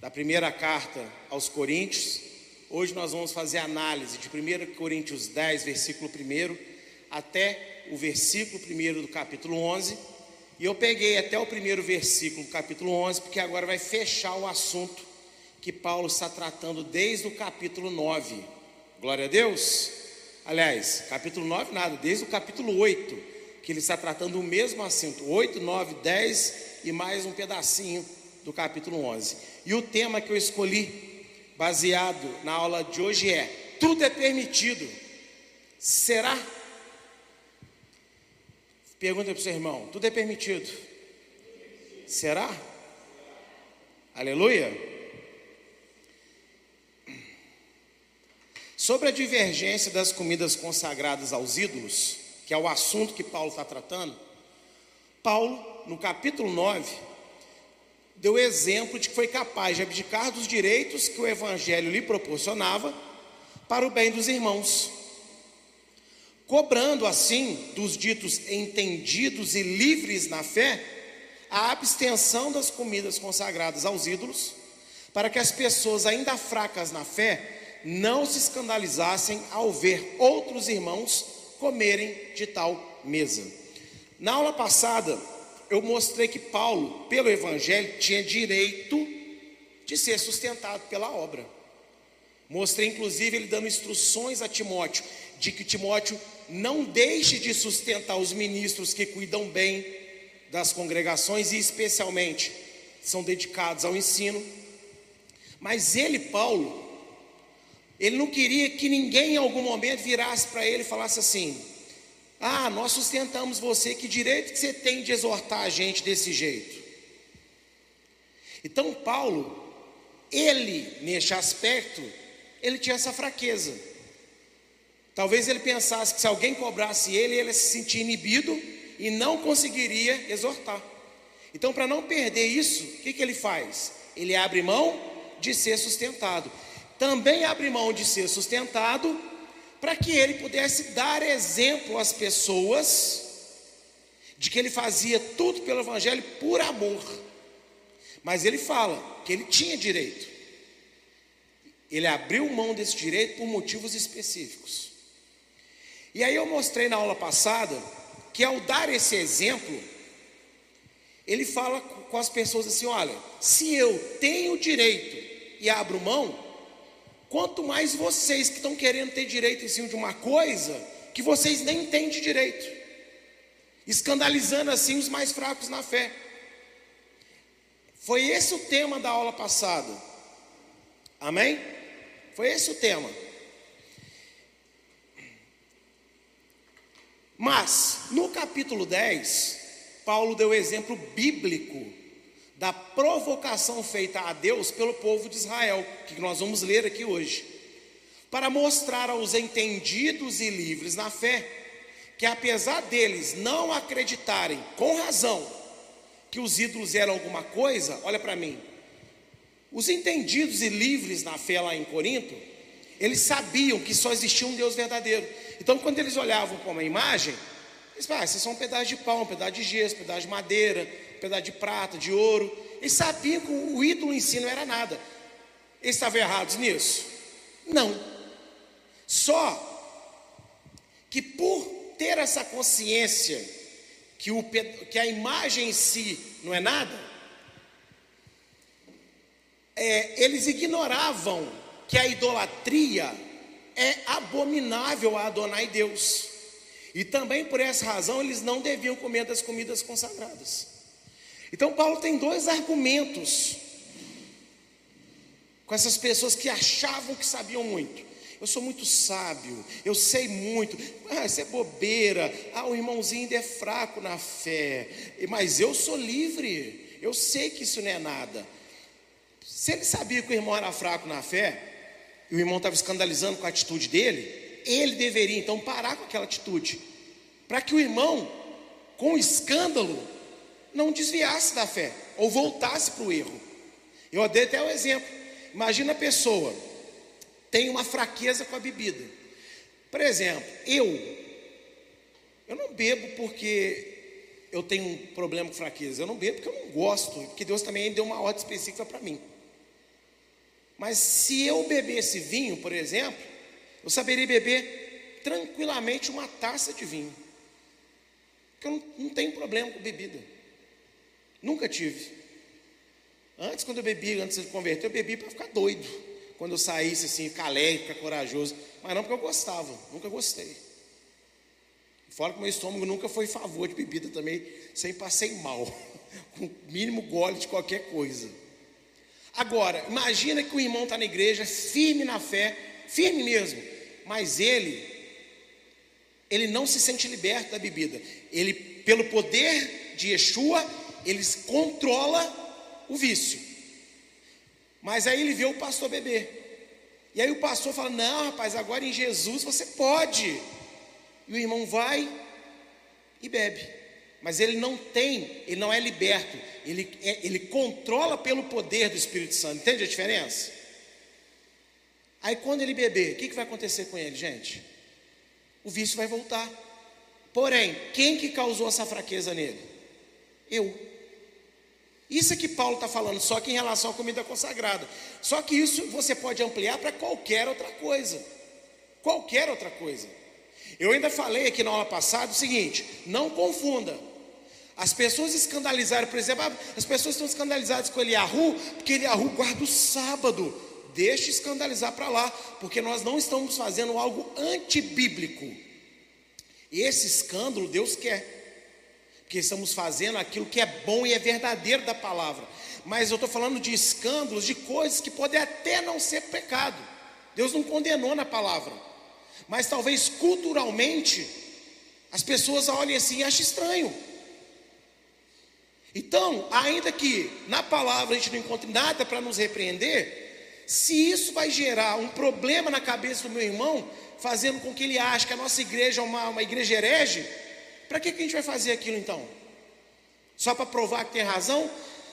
da primeira carta aos Coríntios. Hoje nós vamos fazer análise de 1 Coríntios 10, versículo 1 até o versículo 1 do capítulo 11. E eu peguei até o primeiro versículo do capítulo 11, porque agora vai fechar o assunto que Paulo está tratando desde o capítulo 9. Glória a Deus. Aliás, capítulo 9 nada, desde o capítulo 8, que ele está tratando o mesmo assunto. 8, 9, 10 e mais um pedacinho do capítulo 11. E o tema que eu escolhi, baseado na aula de hoje, é: tudo é permitido. Será? Pergunta para o seu irmão: tudo é permitido? Será? Aleluia? Sobre a divergência das comidas consagradas aos ídolos, que é o assunto que Paulo está tratando, Paulo, no capítulo 9, deu exemplo de que foi capaz de abdicar dos direitos que o Evangelho lhe proporcionava para o bem dos irmãos, cobrando assim dos ditos entendidos e livres na fé a abstenção das comidas consagradas aos ídolos, para que as pessoas ainda fracas na fé não se escandalizassem ao ver outros irmãos comerem de tal mesa. Na aula passada, eu mostrei que Paulo, pelo Evangelho, tinha direito de ser sustentado pela obra. Mostrei, inclusive, ele dando instruções a Timóteo, de que Timóteo não deixe de sustentar os ministros que cuidam bem das congregações e, especialmente, são dedicados ao ensino. Mas ele, Paulo, ele não queria que ninguém em algum momento virasse para ele e falasse assim: ah, nós sustentamos você, que direito que você tem de exortar a gente desse jeito? Então, Paulo, ele, neste aspecto, ele tinha essa fraqueza. Talvez ele pensasse que se alguém cobrasse ele, ele ia se sentir inibido e não conseguiria exortar. Então, para não perder isso, o que, que ele faz? Ele abre mão de ser sustentado. Também abre mão de ser sustentado para que ele pudesse dar exemplo às pessoas de que ele fazia tudo pelo Evangelho por amor. Mas ele fala que ele tinha direito. Ele abriu mão desse direito por motivos específicos. E aí eu mostrei na aula passada que ao dar esse exemplo, ele fala com as pessoas assim: olha, se eu tenho direito e abro mão, Quanto mais vocês que estão querendo ter direito em cima de uma coisa que vocês nem têm de direito, escandalizando assim os mais fracos na fé. Foi esse o tema da aula passada. Amém? Foi esse o tema. Mas, no capítulo 10, Paulo deu exemplo bíblico da provocação feita a Deus pelo povo de Israel, que nós vamos ler aqui hoje, para mostrar aos entendidos e livres na fé que, apesar deles não acreditarem com razão que os ídolos eram alguma coisa, olha para mim, os entendidos e livres na fé lá em Corinto, eles sabiam que só existia um Deus verdadeiro. Então, quando eles olhavam para uma imagem, eles falavam, ah, esses são um pedaço de pão, um pedaço de gesso, um pedaço de madeira, pedaço de prata, de ouro. Eles sabiam que o ídolo em si não era nada. Eles estavam errados nisso? Não. Só que por ter essa consciência que, o, que a imagem em si não é nada, é, eles ignoravam que a idolatria é abominável a Adonai Deus. E também por essa razão eles não deviam comer das comidas consagradas. Então, Paulo tem dois argumentos com essas pessoas que achavam que sabiam muito. Eu sou muito sábio, eu sei muito. Ah, isso é bobeira. Ah, o irmãozinho ainda é fraco na fé. Mas eu sou livre. Eu sei que isso não é nada. Se ele sabia que o irmão era fraco na fé, e o irmão estava escandalizando com a atitude dele, ele deveria então parar com aquela atitude. Para que o irmão, com escândalo, não desviasse da fé ou voltasse para o erro. Eu dei até o exemplo. Imagina a pessoa tem uma fraqueza com a bebida. Por exemplo, eu eu não bebo porque eu tenho um problema com fraqueza. Eu não bebo porque eu não gosto, porque Deus também deu uma ordem específica para mim. Mas se eu bebesse vinho, por exemplo, eu saberia beber tranquilamente uma taça de vinho. Porque eu não, não tenho problema com bebida. Nunca tive. Antes, quando eu bebia, antes de converter, eu bebi para ficar doido. Quando eu saísse assim, calé, ficar corajoso. Mas não porque eu gostava, nunca gostei. Fora que meu estômago nunca foi favor de bebida também, sempre passei mal. Com o mínimo gole de qualquer coisa. Agora, imagina que o irmão está na igreja, firme na fé, firme mesmo, mas ele, ele não se sente liberto da bebida. Ele, pelo poder de Yeshua, ele controla o vício. Mas aí ele vê o pastor beber. E aí o pastor fala: Não, rapaz, agora em Jesus você pode. E o irmão vai e bebe. Mas ele não tem, ele não é liberto, ele, é, ele controla pelo poder do Espírito Santo. Entende a diferença? Aí quando ele beber, o que, que vai acontecer com ele, gente? O vício vai voltar. Porém, quem que causou essa fraqueza nele? Eu. Isso é que Paulo está falando, só que em relação à comida consagrada. Só que isso você pode ampliar para qualquer outra coisa. Qualquer outra coisa. Eu ainda falei aqui na aula passada o seguinte: não confunda. As pessoas escandalizaram, por exemplo, as pessoas estão escandalizadas com Eliahu, porque Eliahu guarda o sábado. Deixe escandalizar para lá, porque nós não estamos fazendo algo antibíblico. Esse escândalo Deus quer, porque estamos fazendo aquilo que é bom e é verdadeiro da palavra. Mas eu estou falando de escândalos, de coisas que podem até não ser pecado. Deus não condenou na palavra mas talvez culturalmente as pessoas olhem assim e achem estranho. Então, ainda que na palavra a gente não encontre nada para nos repreender, se isso vai gerar um problema na cabeça do meu irmão, fazendo com que ele ache que a nossa igreja é uma, uma igreja herege, para que, que a gente vai fazer aquilo então? Só para provar que tem razão?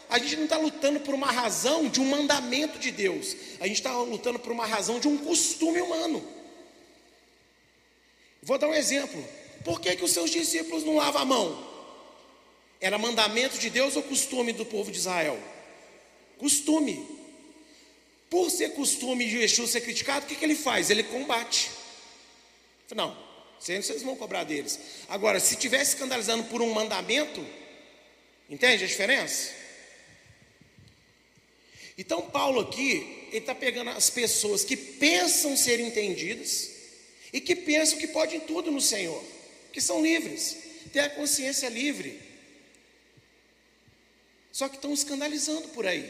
A gente não está lutando por uma razão de um mandamento de Deus, a gente está lutando por uma razão de um costume humano. Vou dar um exemplo. Por que, que os seus discípulos não lavam a mão? Era mandamento de Deus ou costume do povo de Israel? Costume. Por ser costume de Yeshua ser criticado, o que, que ele faz? Ele combate. Não, vocês vão cobrar deles. Agora, se estiver escandalizando por um mandamento, entende a diferença? Então, Paulo aqui, ele está pegando as pessoas que pensam ser entendidas, e que pensam que podem tudo no Senhor, que são livres, têm a consciência livre. Só que estão escandalizando por aí.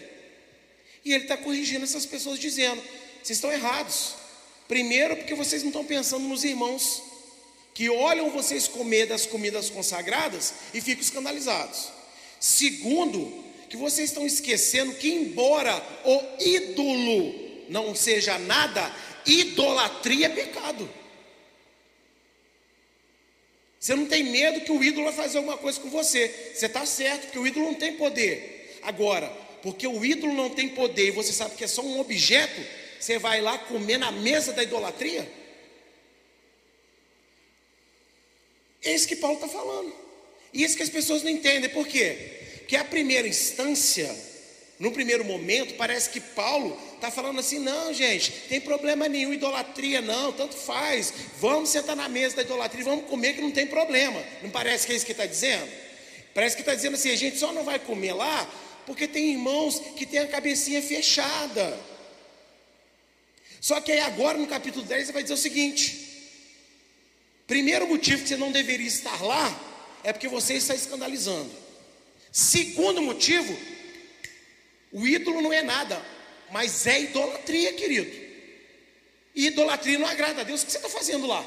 E ele está corrigindo essas pessoas, dizendo: vocês estão errados. Primeiro, porque vocês não estão pensando nos irmãos que olham vocês comer das comidas consagradas e ficam escandalizados. Segundo, que vocês estão esquecendo que, embora o ídolo não seja nada, idolatria é pecado. Você não tem medo que o ídolo vai fazer alguma coisa com você. Você está certo, porque o ídolo não tem poder. Agora, porque o ídolo não tem poder e você sabe que é só um objeto, você vai lá comer na mesa da idolatria? É isso que Paulo está falando. E isso que as pessoas não entendem. Por quê? Porque a primeira instância no primeiro momento, parece que Paulo está falando assim: não, gente, tem problema nenhum, idolatria não, tanto faz, vamos sentar na mesa da idolatria vamos comer que não tem problema. Não parece que é isso que está dizendo? Parece que está dizendo assim: a gente só não vai comer lá porque tem irmãos que têm a cabecinha fechada. Só que aí agora no capítulo 10 ele vai dizer o seguinte: primeiro motivo que você não deveria estar lá é porque você está escandalizando. Segundo motivo, o ídolo não é nada, mas é idolatria, querido. E idolatria não agrada a Deus. O que você está fazendo lá?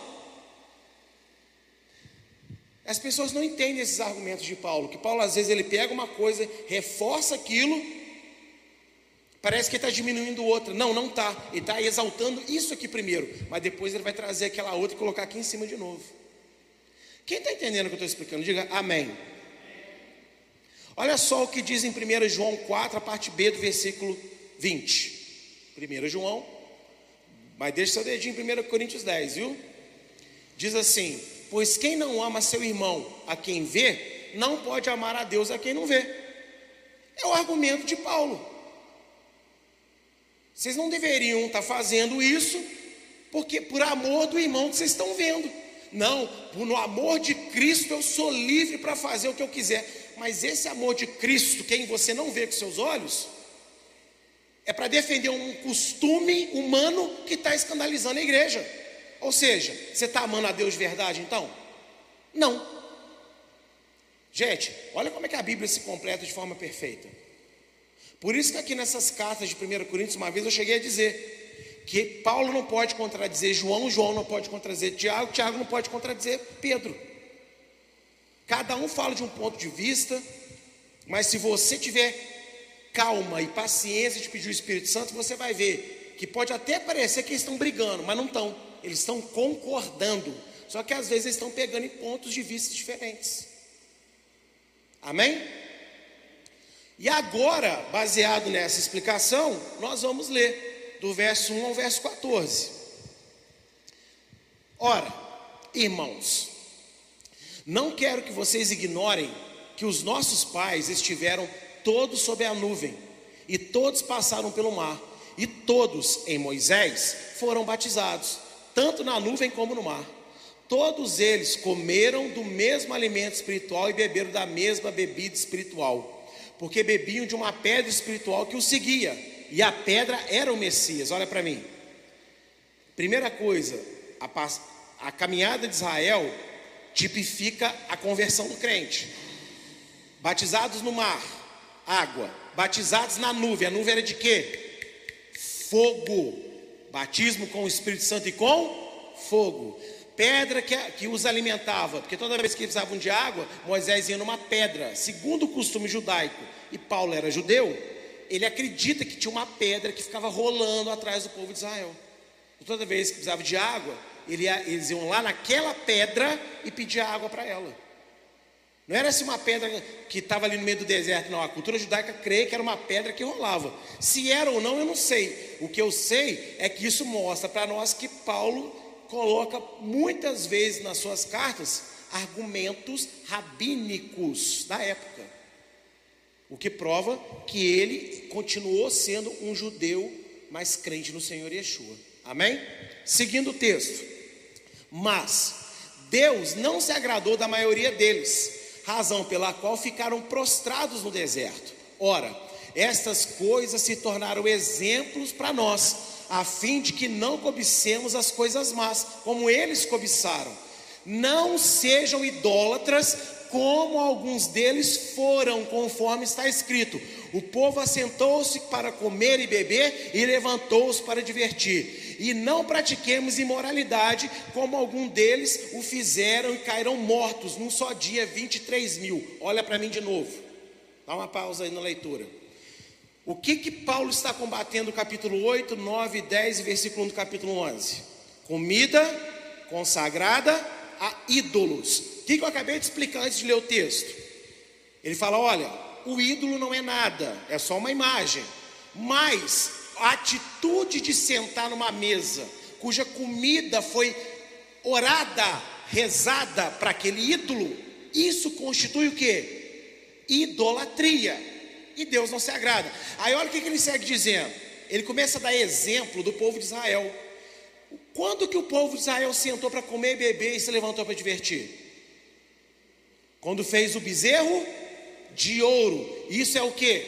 As pessoas não entendem esses argumentos de Paulo. Que Paulo, às vezes, ele pega uma coisa, reforça aquilo, parece que está diminuindo outra. Não, não está. Ele está exaltando isso aqui primeiro, mas depois ele vai trazer aquela outra e colocar aqui em cima de novo. Quem está entendendo o que eu estou explicando? Diga amém. Olha só o que diz em 1 João 4, a parte B do versículo 20. 1 João, mas deixa seu dedinho em 1 Coríntios 10, viu? Diz assim: Pois quem não ama seu irmão a quem vê, não pode amar a Deus a quem não vê. É o argumento de Paulo. Vocês não deveriam estar fazendo isso porque por amor do irmão que vocês estão vendo. Não, no amor de Cristo eu sou livre para fazer o que eu quiser. Mas esse amor de Cristo, quem você não vê com seus olhos, é para defender um costume humano que está escandalizando a igreja. Ou seja, você está amando a Deus de verdade então? Não. Gente, olha como é que a Bíblia se completa de forma perfeita. Por isso que aqui nessas cartas de 1 Coríntios, uma vez eu cheguei a dizer que Paulo não pode contradizer João, João não pode contradizer Tiago, Tiago não pode contradizer Pedro. Cada um fala de um ponto de vista, mas se você tiver calma e paciência de pedir o Espírito Santo, você vai ver que pode até parecer que eles estão brigando, mas não estão. Eles estão concordando. Só que às vezes eles estão pegando em pontos de vista diferentes. Amém? E agora, baseado nessa explicação, nós vamos ler do verso 1 ao verso 14. Ora, irmãos, não quero que vocês ignorem que os nossos pais estiveram todos sob a nuvem, e todos passaram pelo mar, e todos em Moisés foram batizados, tanto na nuvem como no mar. Todos eles comeram do mesmo alimento espiritual e beberam da mesma bebida espiritual, porque bebiam de uma pedra espiritual que os seguia, e a pedra era o Messias. Olha para mim. Primeira coisa, a, a caminhada de Israel tipifica a conversão do crente. Batizados no mar, água. Batizados na nuvem. A nuvem era de quê? Fogo. Batismo com o Espírito Santo e com fogo. Pedra que, que os alimentava, porque toda vez que eles precisavam de água, Moisés ia numa pedra, segundo o costume judaico, e Paulo era judeu, ele acredita que tinha uma pedra que ficava rolando atrás do povo de Israel. Toda vez que precisava de água, ele ia, eles iam lá naquela pedra e pedir água para ela. Não era assim uma pedra que estava ali no meio do deserto, não. A cultura judaica crê que era uma pedra que rolava. Se era ou não, eu não sei. O que eu sei é que isso mostra para nós que Paulo coloca muitas vezes nas suas cartas argumentos rabínicos da época. O que prova que ele continuou sendo um judeu, mas crente no Senhor Yeshua. Amém? Seguindo o texto. Mas Deus não se agradou da maioria deles razão pela qual ficaram prostrados no deserto. Ora, estas coisas se tornaram exemplos para nós, a fim de que não cobicemos as coisas más, como eles cobiçaram. Não sejam idólatras, como alguns deles foram, conforme está escrito: o povo assentou-se para comer e beber e levantou-se para divertir. E não pratiquemos imoralidade, como algum deles o fizeram e caíram mortos num só dia, 23 mil. Olha para mim de novo. Dá uma pausa aí na leitura. O que que Paulo está combatendo no capítulo 8, 9, 10 e versículo 1 do capítulo 11? Comida consagrada a ídolos. O que, que eu acabei de explicar antes de ler o texto? Ele fala: olha, o ídolo não é nada, é só uma imagem. Mas a atitude de sentar numa mesa, cuja comida foi orada, rezada para aquele ídolo, isso constitui o que? Idolatria. E Deus não se agrada. Aí olha o que ele segue dizendo. Ele começa a dar exemplo do povo de Israel. Quando que o povo de Israel sentou para comer e beber e se levantou para divertir? Quando fez o bezerro de ouro. Isso é o que?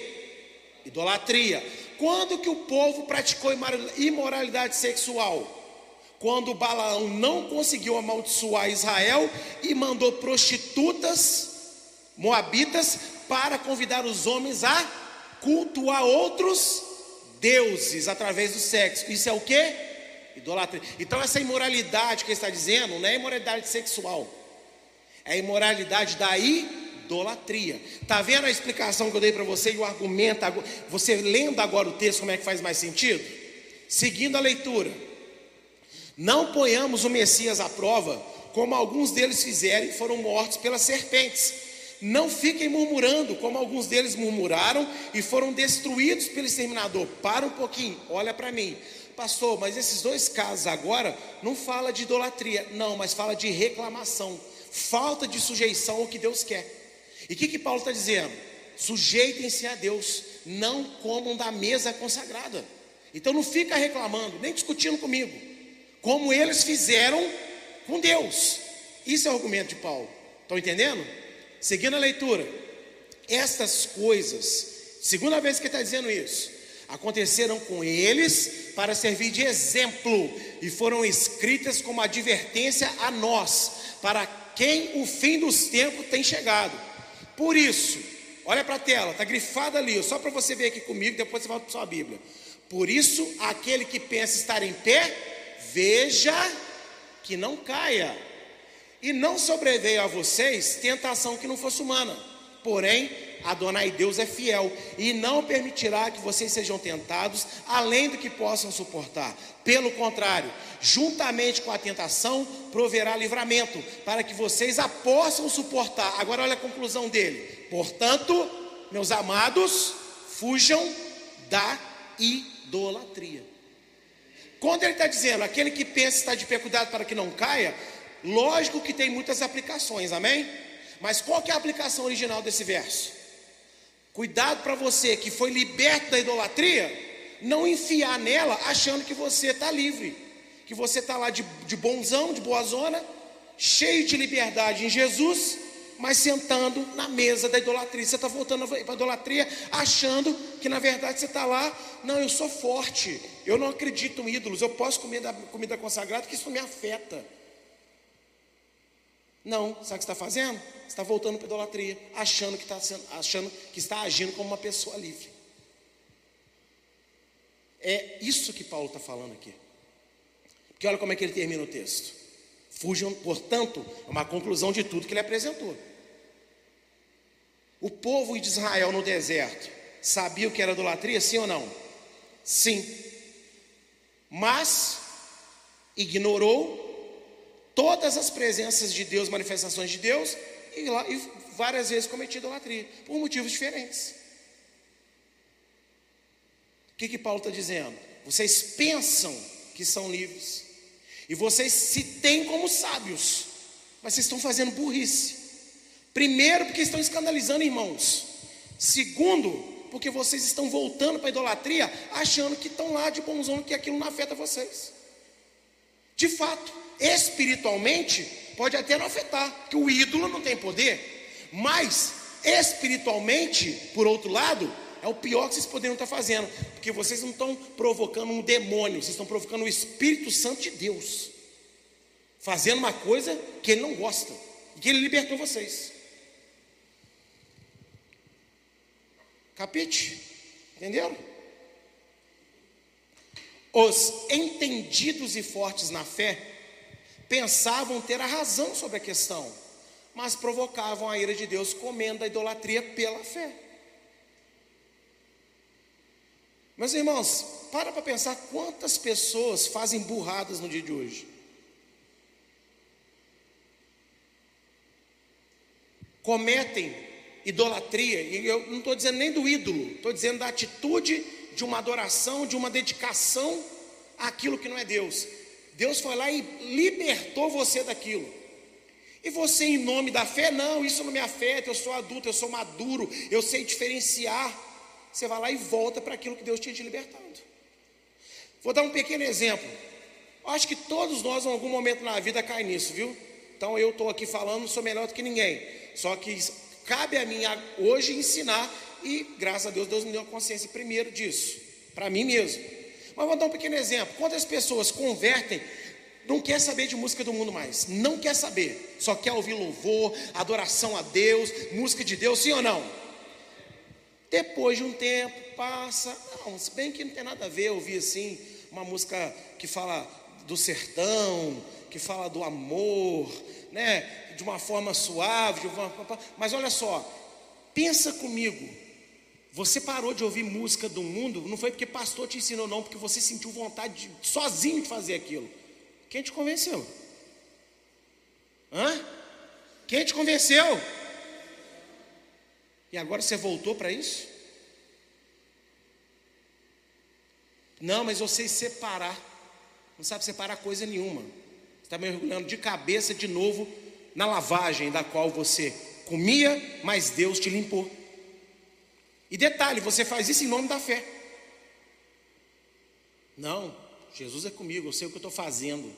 Idolatria. Quando que o povo praticou imoralidade sexual? Quando Balaão não conseguiu amaldiçoar Israel e mandou prostitutas moabitas para convidar os homens a cultuar outros deuses através do sexo. Isso é o que? Idolatria. Então essa imoralidade que ele está dizendo não é imoralidade sexual. É a imoralidade daí idolatria. Tá vendo a explicação que eu dei para você e o argumento, você lendo agora o texto, como é que faz mais sentido? Seguindo a leitura. Não ponhamos o Messias à prova, como alguns deles fizeram e foram mortos pelas serpentes. Não fiquem murmurando, como alguns deles murmuraram e foram destruídos pelo exterminador. Para um pouquinho, olha para mim. Pastor, mas esses dois casos agora não fala de idolatria, não, mas fala de reclamação, falta de sujeição ao que Deus quer. E o que, que Paulo está dizendo? Sujeitem-se a Deus, não comam da mesa consagrada. Então não fica reclamando, nem discutindo comigo, como eles fizeram com Deus. Isso é o argumento de Paulo. Estão entendendo? Seguindo a leitura, estas coisas, segunda vez que está dizendo isso, aconteceram com eles para servir de exemplo e foram escritas como advertência a nós, para quem o fim dos tempos tem chegado. Por isso, olha para a tela, está grifada ali, só para você ver aqui comigo, depois você volta para sua Bíblia. Por isso, aquele que pensa estar em pé, veja que não caia. E não sobreveio a vocês tentação que não fosse humana. Porém, Adonai Deus é fiel e não permitirá que vocês sejam tentados além do que possam suportar. Pelo contrário, juntamente com a tentação, proverá livramento para que vocês a possam suportar. Agora olha a conclusão dele. Portanto, meus amados, fujam da idolatria. Quando ele está dizendo aquele que pensa está de pé, cuidado para que não caia, lógico que tem muitas aplicações, amém? Mas qual que é a aplicação original desse verso? Cuidado para você que foi liberto da idolatria, não enfiar nela achando que você está livre, que você está lá de, de bonzão, de boa zona, cheio de liberdade em Jesus, mas sentando na mesa da idolatria. Você está voltando para a idolatria, achando que na verdade você está lá. Não, eu sou forte, eu não acredito em ídolos, eu posso comer da comida consagrada, que isso não me afeta. Não, sabe o que está fazendo? está voltando para a idolatria, achando que, está sendo, achando que está agindo como uma pessoa livre. É isso que Paulo está falando aqui. Porque olha como é que ele termina o texto. Fujam, portanto, é uma conclusão de tudo que ele apresentou. O povo de Israel no deserto sabia o que era idolatria, sim ou não? Sim. Mas ignorou todas as presenças de Deus, manifestações de Deus, e, lá, e várias vezes cometi idolatria, por motivos diferentes. O que, que Paulo está dizendo? Vocês pensam que são livres, e vocês se têm como sábios, mas vocês estão fazendo burrice. Primeiro, porque estão escandalizando irmãos. Segundo, porque vocês estão voltando para a idolatria, achando que estão lá de bonzão, que aquilo não afeta vocês. De fato, espiritualmente, pode até não afetar, porque o ídolo não tem poder, mas espiritualmente, por outro lado, é o pior que vocês poderiam estar fazendo, porque vocês não estão provocando um demônio, vocês estão provocando o Espírito Santo de Deus, fazendo uma coisa que ele não gosta, e que ele libertou vocês. Capite? Entenderam? Os entendidos e fortes na fé pensavam ter a razão sobre a questão, mas provocavam a ira de Deus comendo a idolatria pela fé. Meus irmãos, para para pensar quantas pessoas fazem burradas no dia de hoje. Cometem idolatria, e eu não estou dizendo nem do ídolo, estou dizendo da atitude de uma adoração, de uma dedicação àquilo que não é Deus. Deus foi lá e libertou você daquilo. E você, em nome da fé, não, isso não me afeta, eu sou adulto, eu sou maduro, eu sei diferenciar. Você vai lá e volta para aquilo que Deus tinha te libertado. Vou dar um pequeno exemplo. Acho que todos nós, em algum momento na vida, caem nisso, viu? Então eu estou aqui falando, sou melhor do que ninguém. Só que cabe a mim hoje ensinar, e graças a Deus, Deus me deu a consciência primeiro disso, para mim mesmo. Mas vou dar um pequeno exemplo. Quantas pessoas convertem, não quer saber de música do mundo mais, não quer saber, só quer ouvir louvor, adoração a Deus, música de Deus, sim ou não? Depois de um tempo, passa, não, se bem que não tem nada a ver ouvir assim, uma música que fala do sertão, que fala do amor, né, de uma forma suave, uma, mas olha só, pensa comigo, você parou de ouvir música do mundo, não foi porque pastor te ensinou, não, porque você sentiu vontade de, sozinho de fazer aquilo. Quem te convenceu? Hã? Quem te convenceu? E agora você voltou para isso? Não, mas eu sei separar. Não sabe separar coisa nenhuma. Você está mergulhando de cabeça de novo na lavagem da qual você comia, mas Deus te limpou. E detalhe, você faz isso em nome da fé. Não, Jesus é comigo, eu sei o que eu estou fazendo.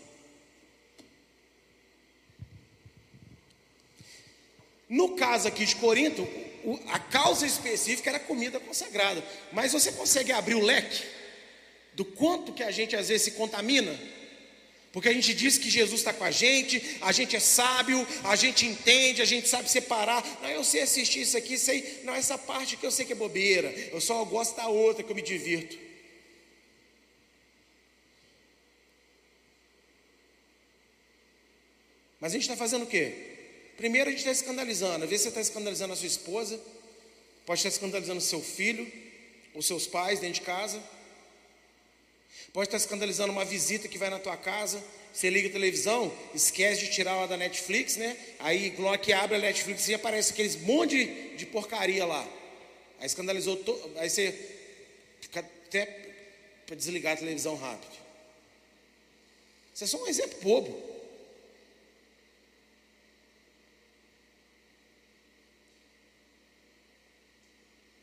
No caso aqui de Corinto, a causa específica era comida consagrada. Mas você consegue abrir o leque do quanto que a gente às vezes se contamina? Porque a gente diz que Jesus está com a gente, a gente é sábio, a gente entende, a gente sabe separar. Não, eu sei assistir isso aqui, sei. Não, essa parte que eu sei que é bobeira. Eu só gosto da outra que eu me divirto. Mas a gente está fazendo o quê? Primeiro a gente está escandalizando. Às vezes você está escandalizando a sua esposa, pode estar escandalizando seu filho, ou seus pais dentro de casa. Pode estar escandalizando uma visita que vai na tua casa. Você liga a televisão, esquece de tirar ela da Netflix, né? Aí, logo que abre a Netflix e aparece aqueles monte de, de porcaria lá. Aí escandalizou, to... aí você fica até para desligar a televisão rápido. Isso é só um exemplo bobo.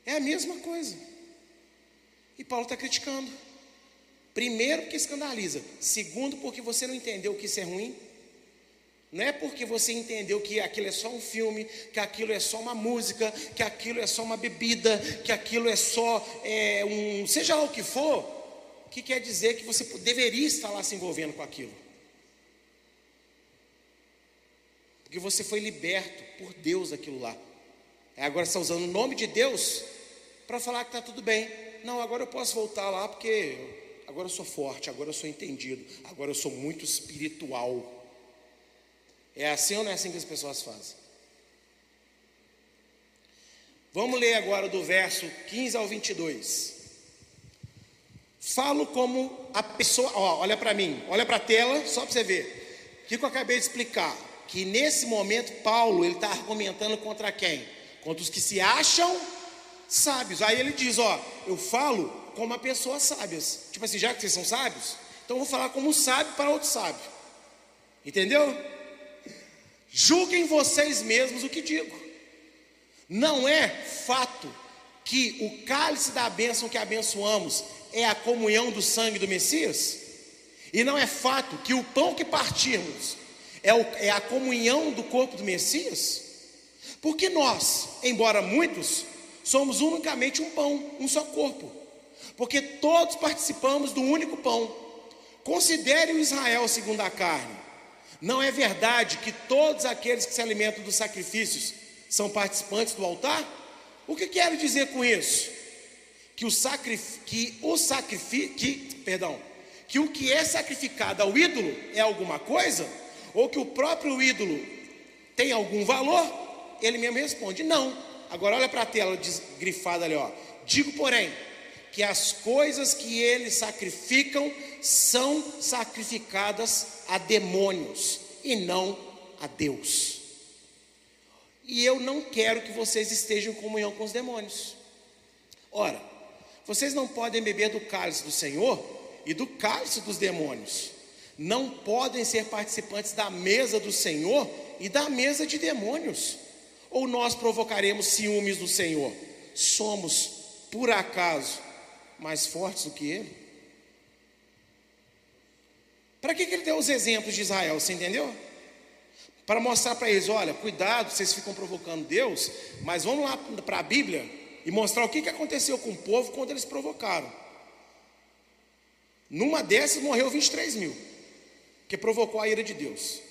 É a mesma coisa. E Paulo está criticando. Primeiro, porque escandaliza. Segundo, porque você não entendeu que isso é ruim. Não é porque você entendeu que aquilo é só um filme, que aquilo é só uma música, que aquilo é só uma bebida, que aquilo é só é, um. seja lá o que for, que quer dizer que você deveria estar lá se envolvendo com aquilo. Porque você foi liberto por Deus daquilo lá. Agora está usando o nome de Deus para falar que está tudo bem. Não, agora eu posso voltar lá porque agora eu sou forte, agora eu sou entendido, agora eu sou muito espiritual. É assim ou não é assim que as pessoas fazem? Vamos ler agora do verso 15 ao 22. Falo como a pessoa, ó, olha para mim, olha para a tela, só para você ver. O que eu acabei de explicar? Que nesse momento Paulo ele está argumentando contra quem? Contra os que se acham sábios. Aí ele diz: Ó, eu falo como a pessoas sábias. Tipo assim, já que vocês são sábios, então eu vou falar como um sábio para outro sábio. Entendeu? Julguem vocês mesmos o que digo. Não é fato que o cálice da bênção que abençoamos é a comunhão do sangue do Messias? E não é fato que o pão que partimos é, o, é a comunhão do corpo do Messias? Porque nós, embora muitos, somos unicamente um pão, um só corpo, porque todos participamos do único pão. Considere o Israel segundo a carne. Não é verdade que todos aqueles que se alimentam dos sacrifícios são participantes do altar? O que quero dizer com isso? Que o sacrifício, que o sacrifício, que, perdão, que o que é sacrificado ao ídolo é alguma coisa? Ou que o próprio ídolo tem algum valor? Ele mesmo responde: não. Agora olha para a tela grifada ali, ó. Digo, porém, que as coisas que eles sacrificam são sacrificadas a demônios e não a Deus. E eu não quero que vocês estejam em comunhão com os demônios. Ora, vocês não podem beber do cálice do Senhor e do cálice dos demônios. Não podem ser participantes da mesa do Senhor e da mesa de demônios. Ou nós provocaremos ciúmes do Senhor? Somos, por acaso, mais fortes do que Ele? Para que, que ele deu os exemplos de Israel? Você entendeu? Para mostrar para eles: olha, cuidado, vocês ficam provocando Deus, mas vamos lá para a Bíblia e mostrar o que, que aconteceu com o povo quando eles provocaram. Numa dessas morreu 23 mil, que provocou a ira de Deus.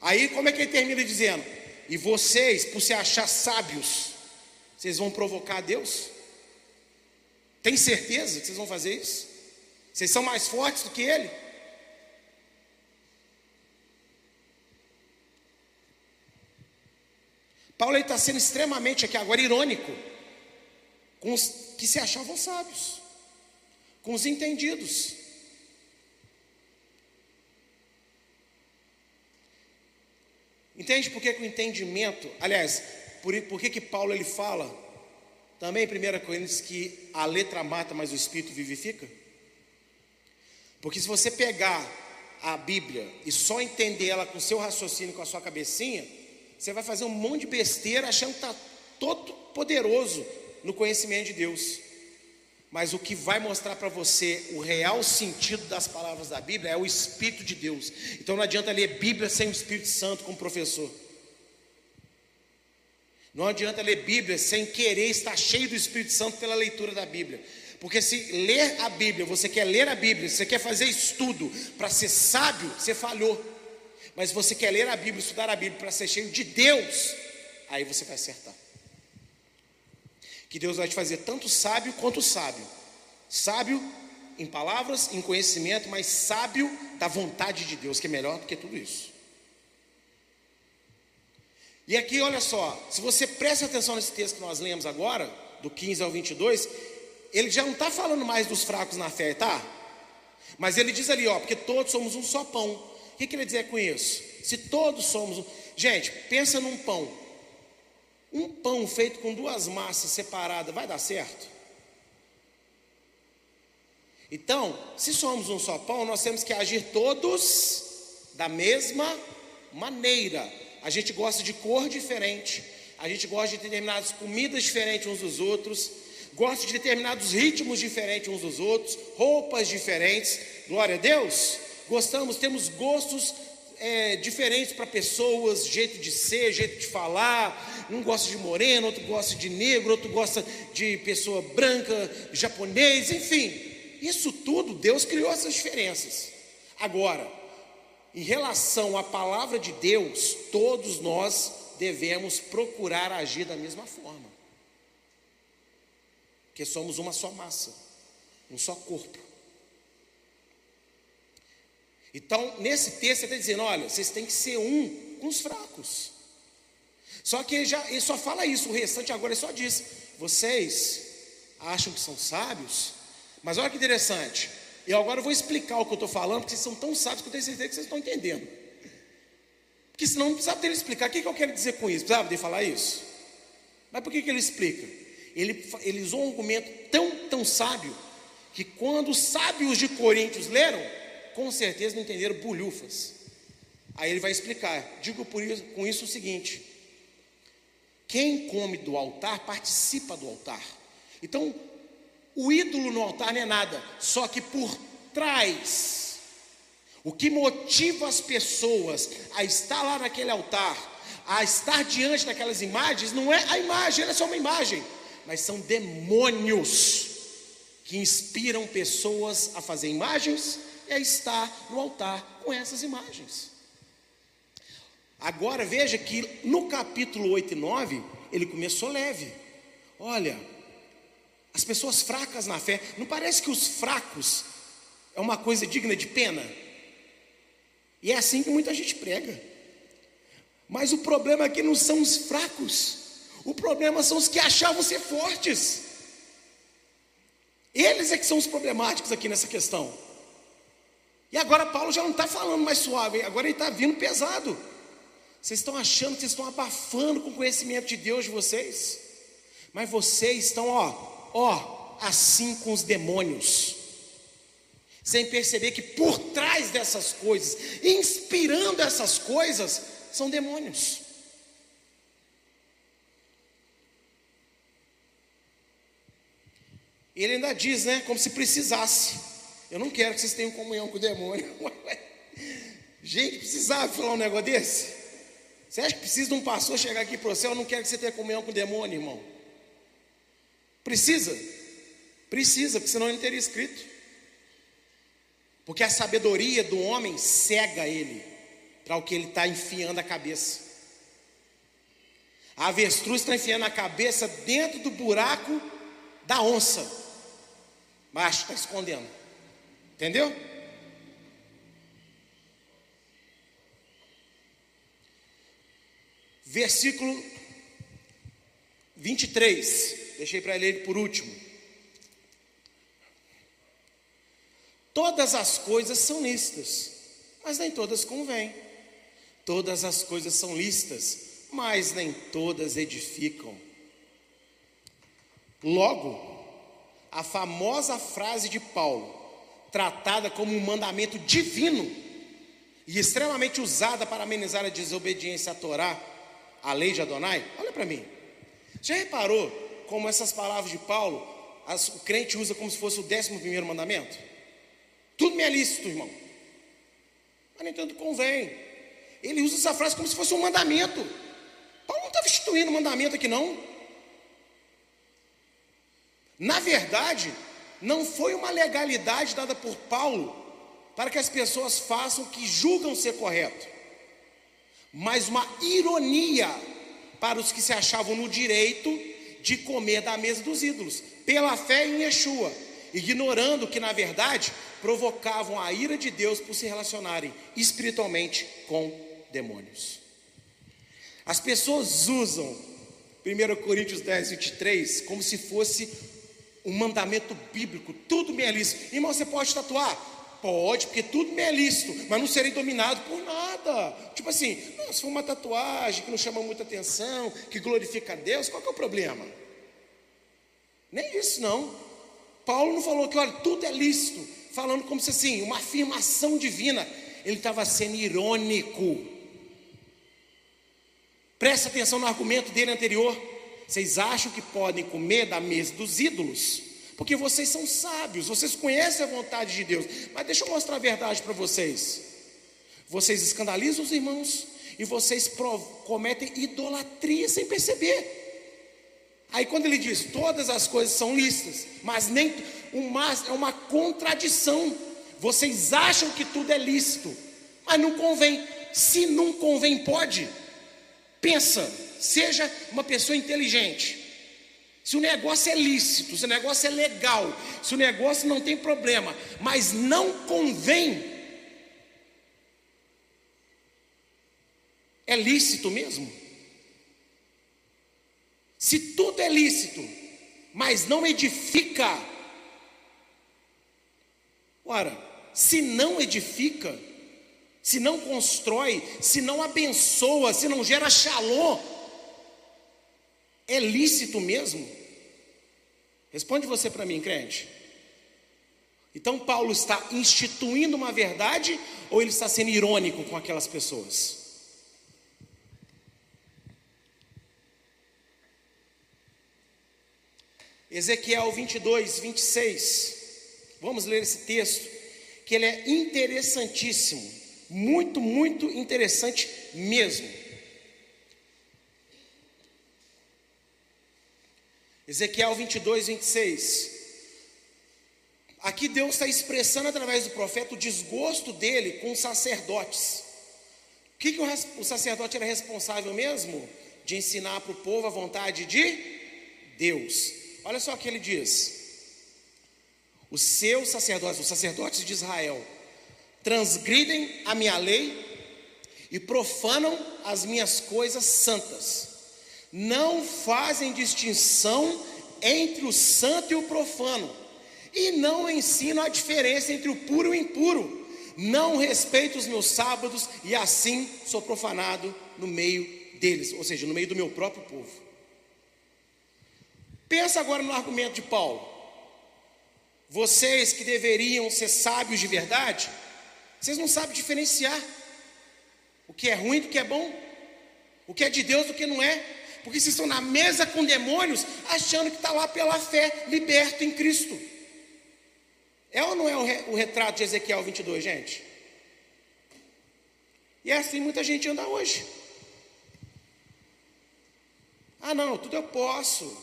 Aí, como é que ele termina dizendo? E vocês, por se achar sábios, vocês vão provocar Deus? Tem certeza que vocês vão fazer isso? Vocês são mais fortes do que Ele? Paulo está sendo extremamente aqui agora irônico com os que se achavam sábios, com os entendidos. Entende por que, que o entendimento, aliás, por, por que, que Paulo ele fala também 1 Coríntios que a letra mata, mas o espírito vivifica? Porque se você pegar a Bíblia e só entender ela com o seu raciocínio, com a sua cabecinha, você vai fazer um monte de besteira achando que está todo poderoso no conhecimento de Deus. Mas o que vai mostrar para você o real sentido das palavras da Bíblia é o Espírito de Deus. Então não adianta ler Bíblia sem o Espírito Santo como professor. Não adianta ler Bíblia sem querer estar cheio do Espírito Santo pela leitura da Bíblia. Porque se ler a Bíblia, você quer ler a Bíblia, você quer fazer estudo para ser sábio, você falhou. Mas você quer ler a Bíblia, estudar a Bíblia para ser cheio de Deus, aí você vai acertar que Deus vai te fazer tanto sábio quanto sábio. Sábio em palavras, em conhecimento, mas sábio da vontade de Deus, que é melhor do que tudo isso. E aqui, olha só, se você presta atenção nesse texto que nós lemos agora, do 15 ao 22, ele já não está falando mais dos fracos na fé, tá? Mas ele diz ali, ó, porque todos somos um só pão. O que, que ele dizer com isso? Se todos somos um. Gente, pensa num pão. Um pão feito com duas massas separadas vai dar certo? Então, se somos um só pão, nós temos que agir todos da mesma maneira. A gente gosta de cor diferente, a gente gosta de determinadas comidas diferentes uns dos outros, gosta de determinados ritmos diferentes uns dos outros, roupas diferentes. Glória a Deus. Gostamos, temos gostos é, diferentes para pessoas, jeito de ser, jeito de falar. Um gosta de moreno, outro gosta de negro, outro gosta de pessoa branca, japonês, enfim. Isso tudo, Deus criou essas diferenças. Agora, em relação à palavra de Deus, todos nós devemos procurar agir da mesma forma. Porque somos uma só massa, um só corpo. Então, nesse texto, ele está dizendo: olha, vocês têm que ser um com os fracos. Só que ele, já, ele só fala isso, o restante agora ele só diz: vocês acham que são sábios, mas olha que interessante. Eu agora vou explicar o que eu estou falando, porque vocês são tão sábios que eu tenho certeza que vocês estão entendendo. Porque senão não precisava dele explicar. O que, que eu quero dizer com isso? Precisava de falar isso? Mas por que, que ele explica? Ele, ele usou um argumento tão, tão sábio, que quando os sábios de Coríntios leram, com certeza não entenderam bolhufas. Aí ele vai explicar. Digo por isso, com isso o seguinte: quem come do altar participa do altar. Então, o ídolo no altar não é nada, só que por trás, o que motiva as pessoas a estar lá naquele altar, a estar diante daquelas imagens, não é a imagem, ela é só uma imagem, mas são demônios que inspiram pessoas a fazer imagens é estar no altar com essas imagens. Agora veja que no capítulo 8 e 9, ele começou leve. Olha, as pessoas fracas na fé, não parece que os fracos é uma coisa digna de pena? E é assim que muita gente prega. Mas o problema aqui não são os fracos, o problema são os que achavam ser fortes. Eles é que são os problemáticos aqui nessa questão. E agora Paulo já não está falando mais suave, agora ele está vindo pesado. Vocês estão achando que vocês estão abafando com o conhecimento de Deus de vocês, mas vocês estão, ó, ó, assim com os demônios, sem perceber que por trás dessas coisas, inspirando essas coisas, são demônios. Ele ainda diz, né, como se precisasse. Eu não quero que vocês tenham comunhão com o demônio. Gente, precisava falar um negócio desse? Você acha que precisa de um pastor chegar aqui para você? Eu não quero que você tenha comunhão com o demônio, irmão. Precisa? Precisa, porque senão ele teria escrito. Porque a sabedoria do homem cega ele para o que ele está enfiando a cabeça. A avestruz está enfiando a cabeça dentro do buraco da onça, mas está escondendo. Entendeu? Versículo 23. Deixei para ler por último. Todas as coisas são listas, mas nem todas convêm. Todas as coisas são listas, mas nem todas edificam. Logo, a famosa frase de Paulo, tratada como um mandamento divino e extremamente usada para amenizar a desobediência à Torá, a lei de Adonai. Olha para mim. Já reparou como essas palavras de Paulo as, o crente usa como se fosse o décimo primeiro mandamento? Tudo me é lícito, irmão. Mas nem tanto convém. Ele usa essa frase como se fosse um mandamento. Paulo não estava instituindo mandamento aqui, não. Na verdade, não foi uma legalidade dada por Paulo para que as pessoas façam o que julgam ser correto, mas uma ironia para os que se achavam no direito de comer da mesa dos ídolos, pela fé em Yeshua, ignorando que na verdade provocavam a ira de Deus por se relacionarem espiritualmente com demônios. As pessoas usam 1 Coríntios 10, 23 como se fosse um mandamento bíblico, tudo me é lícito. Irmão, você pode tatuar? Pode, porque tudo me é lícito, mas não serei dominado por nada. Tipo assim, não, se for uma tatuagem que não chama muita atenção, que glorifica a Deus, qual que é o problema? Nem isso não. Paulo não falou que, olha, tudo é lícito, falando como se assim, uma afirmação divina. Ele estava sendo irônico. Presta atenção no argumento dele anterior. Vocês acham que podem comer da mesa dos ídolos? Porque vocês são sábios, vocês conhecem a vontade de Deus. Mas deixa eu mostrar a verdade para vocês. Vocês escandalizam os irmãos e vocês cometem idolatria sem perceber. Aí quando ele diz todas as coisas são lícitas, mas nem uma, é uma contradição. Vocês acham que tudo é lícito, mas não convém. Se não convém, pode. Pensa, seja uma pessoa inteligente. Se o negócio é lícito, se o negócio é legal, se o negócio não tem problema, mas não convém, é lícito mesmo? Se tudo é lícito, mas não edifica, ora, se não edifica, se não constrói, se não abençoa, se não gera shalom, é lícito mesmo? Responde você para mim, crente. Então Paulo está instituindo uma verdade ou ele está sendo irônico com aquelas pessoas? Ezequiel 22, 26. Vamos ler esse texto, que ele é interessantíssimo, muito, muito interessante mesmo. Ezequiel 22, 26. Aqui Deus está expressando através do profeta o desgosto dele com os sacerdotes. O que, que o, o sacerdote era responsável mesmo? De ensinar para o povo a vontade de Deus. Olha só o que ele diz: os seus sacerdotes, os sacerdotes de Israel, transgridem a minha lei e profanam as minhas coisas santas não fazem distinção entre o santo e o profano, e não ensinam a diferença entre o puro e o impuro. Não respeito os meus sábados e assim sou profanado no meio deles, ou seja, no meio do meu próprio povo. Pensa agora no argumento de Paulo. Vocês que deveriam ser sábios de verdade, vocês não sabem diferenciar o que é ruim do que é bom, o que é de Deus do que não é. Porque vocês estão na mesa com demônios, achando que está lá pela fé, liberto em Cristo. É ou não é o, re, o retrato de Ezequiel 22, gente? E é assim muita gente anda hoje. Ah, não, tudo eu posso.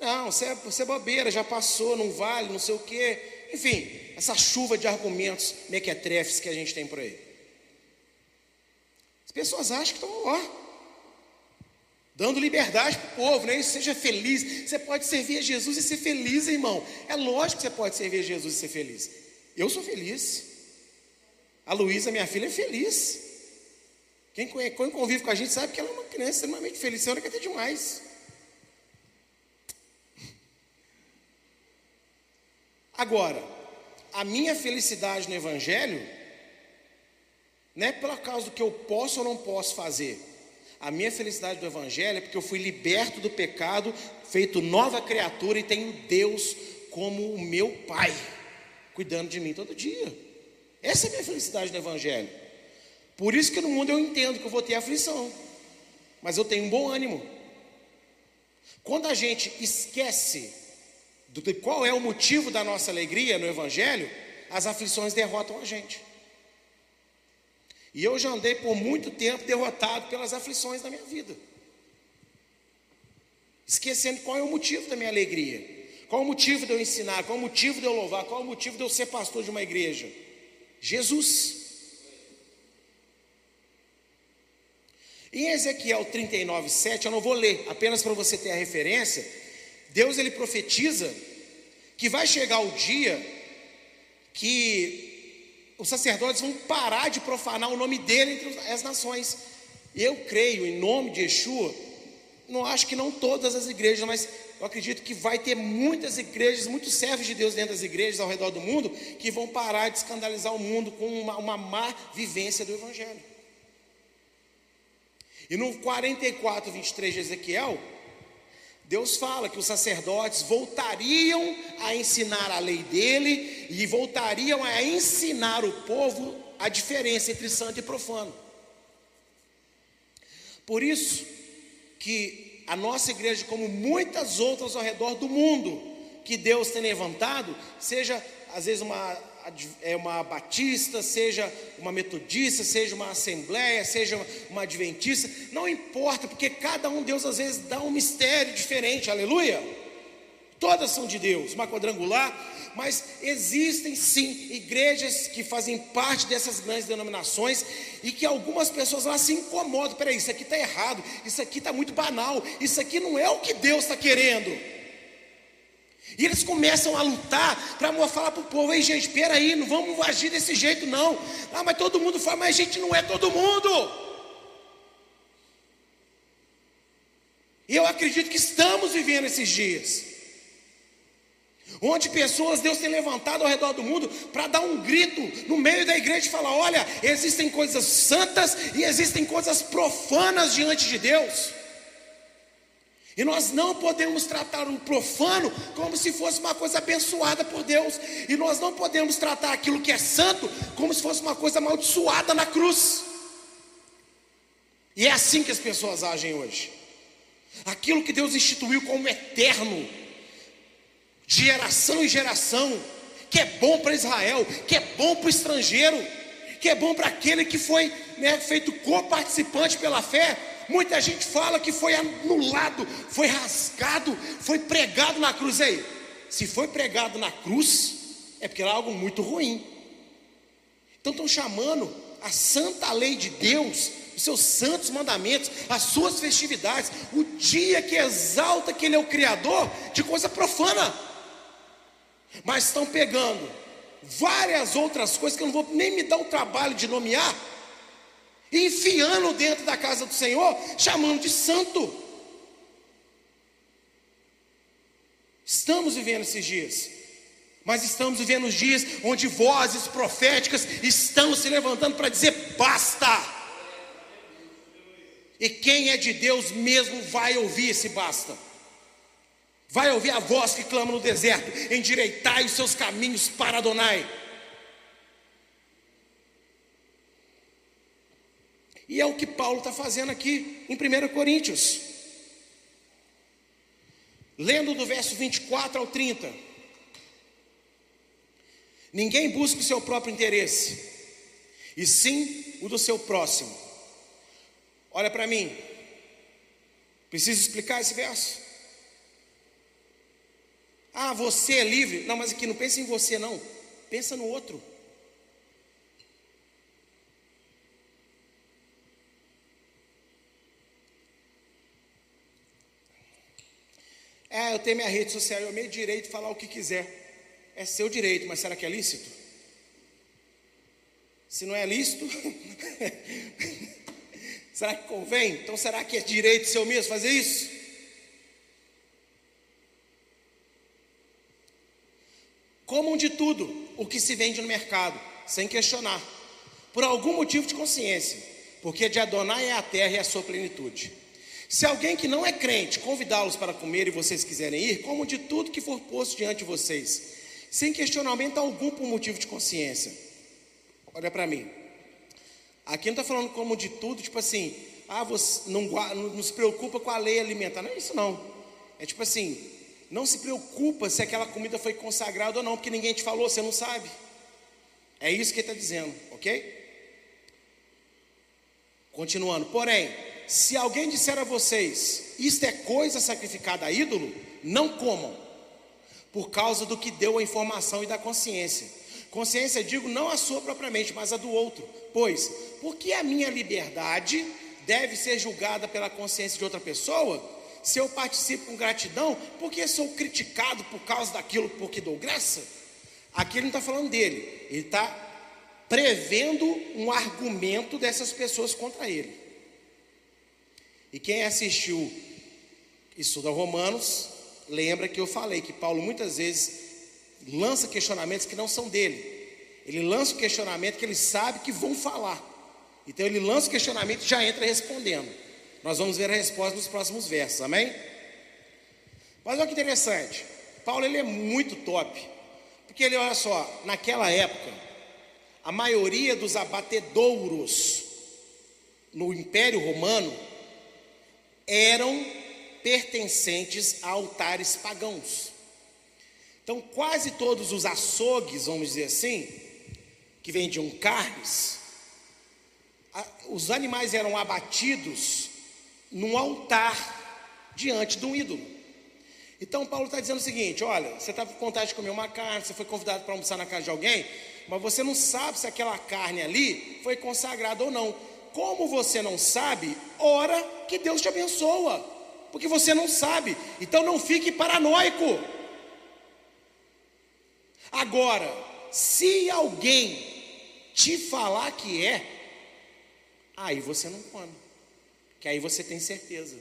Não, você é, você é bobeira, já passou, não vale, não sei o quê. Enfim, essa chuva de argumentos mequetrefes que a gente tem por aí. As pessoas acham que estão, ó, dando liberdade para o povo, né? Seja feliz. Você pode servir a Jesus e ser feliz, irmão. É lógico que você pode servir a Jesus e ser feliz. Eu sou feliz. A Luísa, minha filha, é feliz. Quem convive com a gente sabe que ela é uma criança extremamente feliz. Senhora quer ter demais. Agora, a minha felicidade no Evangelho não é pela causa do que eu posso ou não posso fazer a minha felicidade do Evangelho é porque eu fui liberto do pecado, feito nova criatura e tenho Deus como o meu Pai, cuidando de mim todo dia. Essa é a minha felicidade do Evangelho. Por isso que no mundo eu entendo que eu vou ter aflição, mas eu tenho um bom ânimo. Quando a gente esquece de qual é o motivo da nossa alegria no Evangelho, as aflições derrotam a gente. E eu já andei por muito tempo derrotado pelas aflições da minha vida. Esquecendo qual é o motivo da minha alegria. Qual o motivo de eu ensinar? Qual o motivo de eu louvar? Qual o motivo de eu ser pastor de uma igreja? Jesus. Em Ezequiel 39, 7, eu não vou ler, apenas para você ter a referência. Deus ele profetiza que vai chegar o dia que os sacerdotes vão parar de profanar o nome dele entre as nações. Eu creio, em nome de Yeshua, não acho que não todas as igrejas, mas eu acredito que vai ter muitas igrejas, muitos servos de Deus dentro das igrejas ao redor do mundo, que vão parar de escandalizar o mundo com uma, uma má vivência do Evangelho. E no 44, 23 de Ezequiel, Deus fala que os sacerdotes voltariam a ensinar a lei dele e voltariam a ensinar o povo a diferença entre santo e profano. Por isso que a nossa igreja, como muitas outras ao redor do mundo, que Deus tem levantado, seja às vezes uma, é uma batista, seja uma metodista, seja uma assembleia, seja uma adventista, não importa, porque cada um Deus às vezes dá um mistério diferente, aleluia. Todas são de Deus, uma quadrangular, mas existem sim igrejas que fazem parte dessas grandes denominações e que algumas pessoas lá se incomodam. Peraí, isso aqui está errado, isso aqui está muito banal, isso aqui não é o que Deus está querendo. E eles começam a lutar para falar para o povo: ei, gente, espera aí, não vamos agir desse jeito, não. Ah, mas todo mundo fala, mas a gente não é todo mundo. E eu acredito que estamos vivendo esses dias onde pessoas Deus tem levantado ao redor do mundo para dar um grito no meio da igreja e falar: olha, existem coisas santas e existem coisas profanas diante de Deus. E nós não podemos tratar o profano como se fosse uma coisa abençoada por Deus. E nós não podemos tratar aquilo que é santo como se fosse uma coisa amaldiçoada na cruz. E é assim que as pessoas agem hoje. Aquilo que Deus instituiu como eterno, de geração em geração, que é bom para Israel, que é bom para o estrangeiro, que é bom para aquele que foi né, feito co-participante pela fé. Muita gente fala que foi anulado, foi rasgado, foi pregado na cruz. Aí, se foi pregado na cruz, é porque era algo muito ruim. Então estão chamando a santa lei de Deus, os seus santos mandamentos, as suas festividades, o dia que exalta que Ele é o Criador, de coisa profana. Mas estão pegando várias outras coisas que eu não vou nem me dar o trabalho de nomear, enfiando dentro da casa do Senhor, chamando de santo. Estamos vivendo esses dias, mas estamos vivendo os dias onde vozes proféticas estão se levantando para dizer basta. E quem é de Deus mesmo vai ouvir esse basta. Vai ouvir a voz que clama no deserto: endireitai os seus caminhos para Adonai. E é o que Paulo está fazendo aqui em 1 Coríntios. Lendo do verso 24 ao 30. Ninguém busca o seu próprio interesse, e sim o do seu próximo. Olha para mim. Preciso explicar esse verso? Ah, você é livre. Não, mas aqui não pensa em você, não. Pensa no outro. É, eu tenho minha rede social, eu meio direito de falar o que quiser. É seu direito, mas será que é lícito? Se não é lícito, será que convém? Então será que é direito seu mesmo fazer isso? Comam de tudo o que se vende no mercado, sem questionar, por algum motivo de consciência, porque de Adonai é a terra e a sua plenitude. Se alguém que não é crente convidá-los para comer e vocês quiserem ir, comam de tudo que for posto diante de vocês, sem questionamento algum por motivo de consciência. Olha para mim. Aqui não está falando como de tudo, tipo assim, ah, você não, não, não se preocupa com a lei alimentar. Não é isso não. É tipo assim, Não se preocupa se aquela comida foi consagrada ou não, porque ninguém te falou, você não sabe. É isso que ele está dizendo, ok? Continuando, porém, se alguém disser a vocês, isto é coisa sacrificada a ídolo, não comam, por causa do que deu a informação e da consciência. Consciência, digo, não a sua propriamente, mas a do outro. Pois, porque a minha liberdade deve ser julgada pela consciência de outra pessoa? se eu participo com gratidão, porque sou criticado por causa daquilo porque dou graça? Aqui ele não está falando dele, ele está prevendo um argumento dessas pessoas contra ele. E quem assistiu estuda Romanos, lembra que eu falei que Paulo muitas vezes lança questionamentos que não são dele. Ele lança o questionamento que ele sabe que vão falar. Então ele lança o questionamento e já entra respondendo. Nós vamos ver a resposta nos próximos versos, amém? Mas olha que interessante, Paulo ele é muito top, porque ele, olha só, naquela época, a maioria dos abatedouros no Império Romano eram pertencentes a altares pagãos. Então, quase todos os açougues, vamos dizer assim, que vendiam carnes, os animais eram abatidos num altar diante de um ídolo. Então Paulo está dizendo o seguinte: olha, você está com vontade de comer uma carne, você foi convidado para almoçar na casa de alguém, mas você não sabe se aquela carne ali foi consagrada ou não. Como você não sabe, ora que Deus te abençoa, porque você não sabe. Então não fique paranoico. Agora, se alguém te falar que é, aí você não come que aí você tem certeza.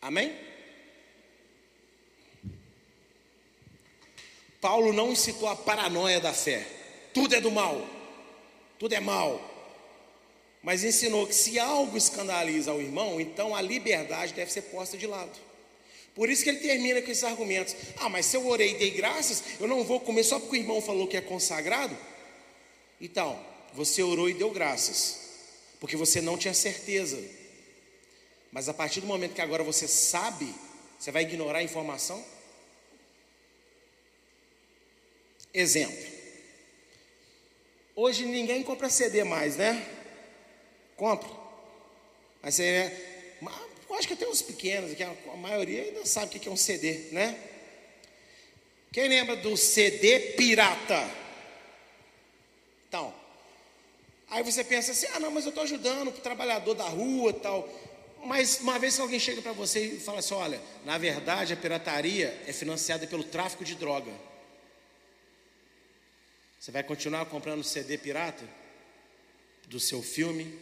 Amém? Paulo não citou a paranoia da fé. Tudo é do mal. Tudo é mal. Mas ensinou que se algo escandaliza o irmão, então a liberdade deve ser posta de lado. Por isso que ele termina com esses argumentos. Ah, mas se eu orei e dei graças, eu não vou comer só porque o irmão falou que é consagrado? Então, você orou e deu graças porque você não tinha certeza. Mas a partir do momento que agora você sabe, você vai ignorar a informação? Exemplo. Hoje ninguém compra CD mais, né? Compra. Mas você, é, eu acho que até os pequenos, que a maioria ainda sabe o que é um CD, né? Quem lembra do CD pirata? Então, Aí você pensa assim: ah, não, mas eu estou ajudando o trabalhador da rua tal. Mas uma vez que alguém chega para você e fala assim: olha, na verdade a pirataria é financiada pelo tráfico de droga. Você vai continuar comprando CD pirata? Do seu filme,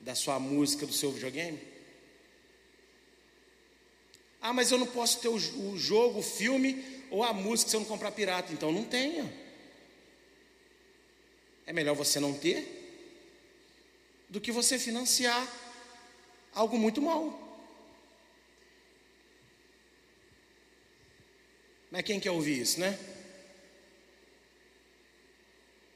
da sua música, do seu videogame? Ah, mas eu não posso ter o, jogo, o filme ou a música se eu não comprar pirata. Então não tenha. É melhor você não ter do que você financiar algo muito mal. Mas quem quer ouvir isso, né?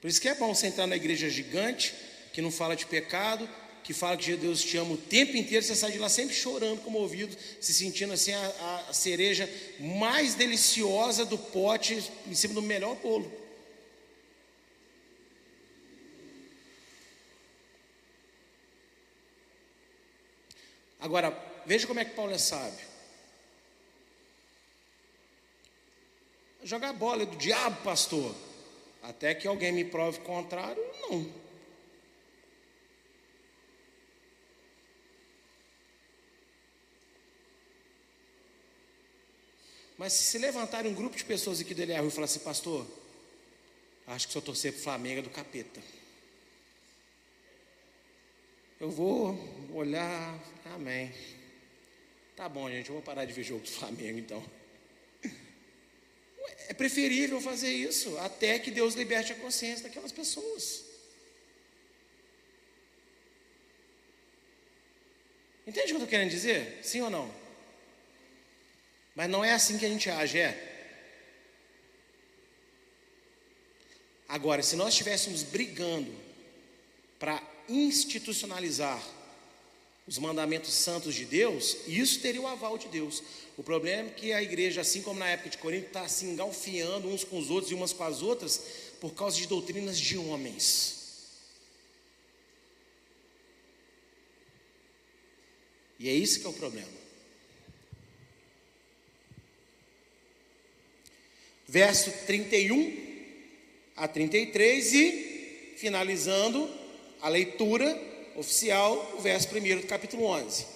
Por isso que é bom você entrar na igreja gigante, que não fala de pecado, que fala que Deus te ama o tempo inteiro, você sai de lá sempre chorando, comovido, se sentindo assim a, a cereja mais deliciosa do pote em cima do melhor bolo. Agora, veja como é que Paulo é sábio. Jogar bola é do diabo, pastor. Até que alguém me prove o contrário, não. Mas se levantar um grupo de pessoas aqui do Eliarru e falar assim, pastor, acho que se eu torcer para o Flamengo é do capeta. Eu vou olhar, amém. Tá bom, gente, eu vou parar de ver jogo do Flamengo então. É preferível fazer isso até que Deus liberte a consciência daquelas pessoas. Entende o que eu estou querendo dizer? Sim ou não? Mas não é assim que a gente age, é? Agora, se nós estivéssemos brigando para institucionalizar os mandamentos santos de Deus, isso teria o aval de Deus. O problema é que a igreja, assim como na época de Corinto, está se engalfiando uns com os outros e umas com as outras por causa de doutrinas de homens. E é isso que é o problema. Verso 31 a 33 e finalizando a leitura oficial, o verso 1 do capítulo 11.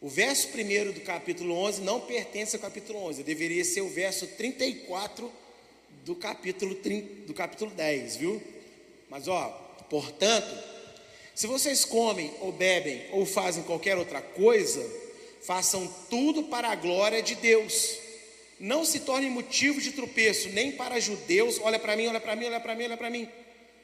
O verso 1 do capítulo 11 não pertence ao capítulo 11, deveria ser o verso 34 do capítulo, 30, do capítulo 10, viu? Mas ó, portanto, se vocês comem ou bebem ou fazem qualquer outra coisa, façam tudo para a glória de Deus. Não se torne motivo de tropeço, nem para judeus. Olha para mim, olha para mim, olha para mim, olha para mim.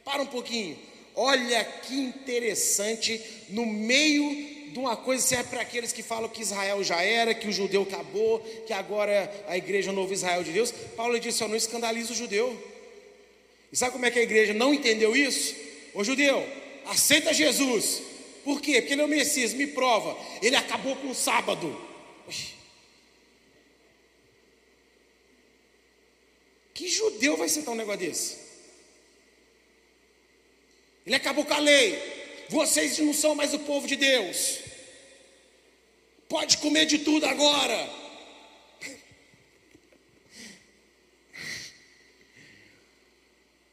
Para um pouquinho. Olha que interessante, no meio de uma coisa serve para aqueles que falam que Israel já era, que o judeu acabou, que agora a igreja é o novo Israel de Deus. Paulo disse: Eu não escandaliza o judeu. E sabe como é que a igreja não entendeu isso? Ô judeu, aceita Jesus. Por quê? Porque ele é o Messias, me prova. Ele acabou com o sábado. Que judeu vai aceitar um negócio desse? Ele acabou com a lei. Vocês não são mais o povo de Deus. Pode comer de tudo agora.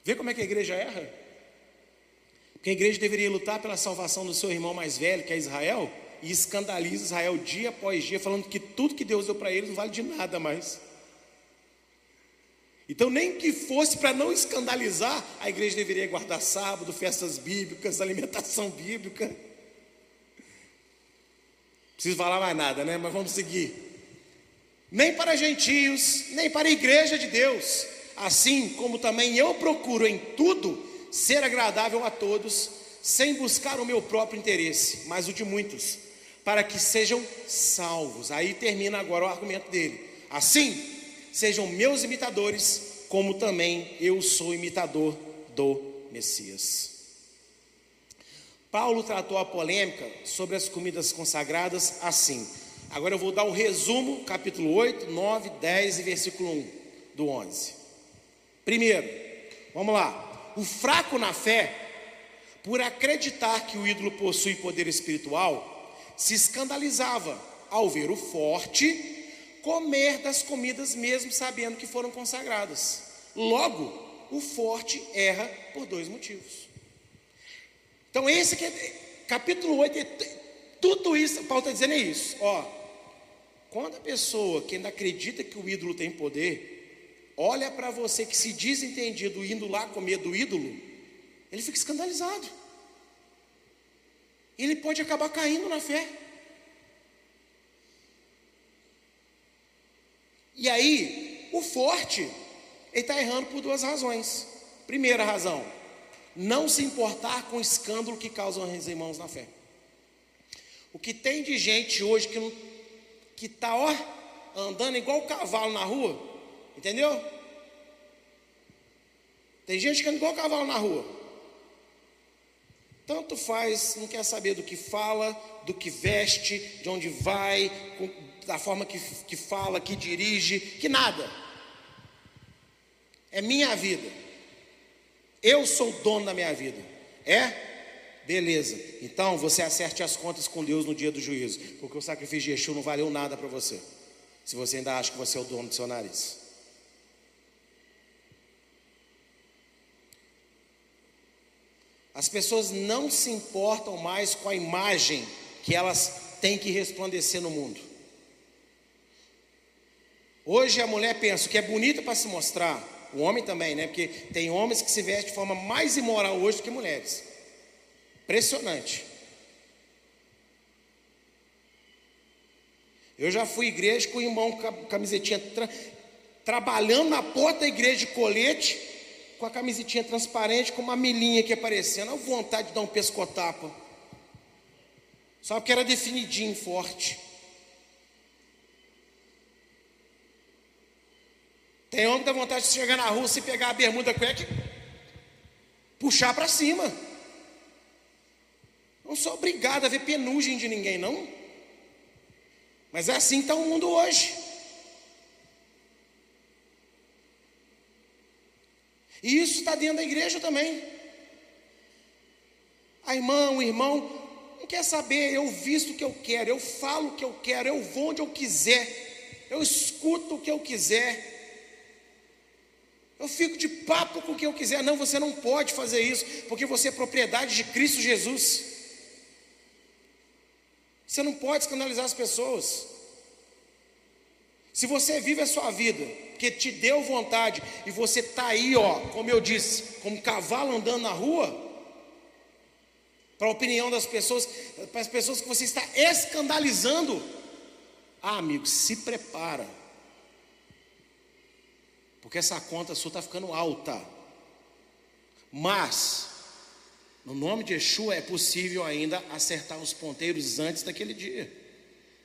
Vê como é que a igreja erra? Porque a igreja deveria lutar pela salvação do seu irmão mais velho, que é Israel, e escandaliza Israel dia após dia, falando que tudo que Deus deu para eles não vale de nada mais. Então, nem que fosse para não escandalizar, a igreja deveria guardar sábado, festas bíblicas, alimentação bíblica. Preciso falar mais nada, né? Mas vamos seguir. Nem para gentios, nem para a igreja de Deus. Assim como também eu procuro em tudo ser agradável a todos, sem buscar o meu próprio interesse, mas o de muitos, para que sejam salvos. Aí termina agora o argumento dele. Assim, sejam meus imitadores, como também eu sou imitador do Messias. Paulo tratou a polêmica sobre as comidas consagradas assim. Agora eu vou dar o um resumo, capítulo 8, 9, 10 e versículo 1 do 11. Primeiro, vamos lá. O fraco na fé, por acreditar que o ídolo possui poder espiritual, se escandalizava ao ver o forte comer das comidas mesmo sabendo que foram consagradas. Logo, o forte erra por dois motivos. Então, esse aqui é capítulo 8, é, tudo isso, Paulo está dizendo é isso. Ó, quando a pessoa que ainda acredita que o ídolo tem poder, olha para você que se diz entendido indo lá comer do ídolo, ele fica escandalizado. Ele pode acabar caindo na fé. E aí, o forte, ele está errando por duas razões. Primeira razão, não se importar com o escândalo que causam os irmãos na fé. O que tem de gente hoje que não, que está ó andando igual cavalo na rua, entendeu? Tem gente que anda igual cavalo na rua. Tanto faz, não quer saber do que fala, do que veste, de onde vai, da forma que, que fala, que dirige, que nada. É minha vida. Eu sou dono da minha vida. É? Beleza. Então você acerte as contas com Deus no dia do juízo. Porque o sacrifício de Yeshua não valeu nada para você. Se você ainda acha que você é o dono do seu nariz. As pessoas não se importam mais com a imagem que elas têm que resplandecer no mundo. Hoje a mulher pensa que é bonita para se mostrar, o homem também, né? Porque tem homens que se vestem de forma mais imoral hoje do que mulheres. Impressionante. Eu já fui igreja com o irmão camisetinha tra trabalhando na porta da igreja de colete, com a camisetinha transparente, com uma milinha aqui aparecendo. A vontade de dar um pescotapa. Só porque era definidinho, forte. Tem homem que dá vontade de chegar na rua, se pegar a bermuda cueca puxar para cima. Não sou obrigado a ver penugem de ninguém, não. Mas é assim que está o mundo hoje. E isso está dentro da igreja também. A irmã, o irmão, não quer saber, eu visto o que eu quero, eu falo o que eu quero, eu vou onde eu quiser, eu escuto o que eu quiser. Eu fico de papo com o que eu quiser. Não, você não pode fazer isso, porque você é propriedade de Cristo Jesus. Você não pode escandalizar as pessoas. Se você vive a sua vida, que te deu vontade, e você está aí, ó, como eu disse, como cavalo andando na rua, para a opinião das pessoas, para as pessoas que você está escandalizando, ah, amigo, se prepara, porque essa conta sua está ficando alta, mas, no nome de Yeshua é possível ainda acertar os ponteiros antes daquele dia,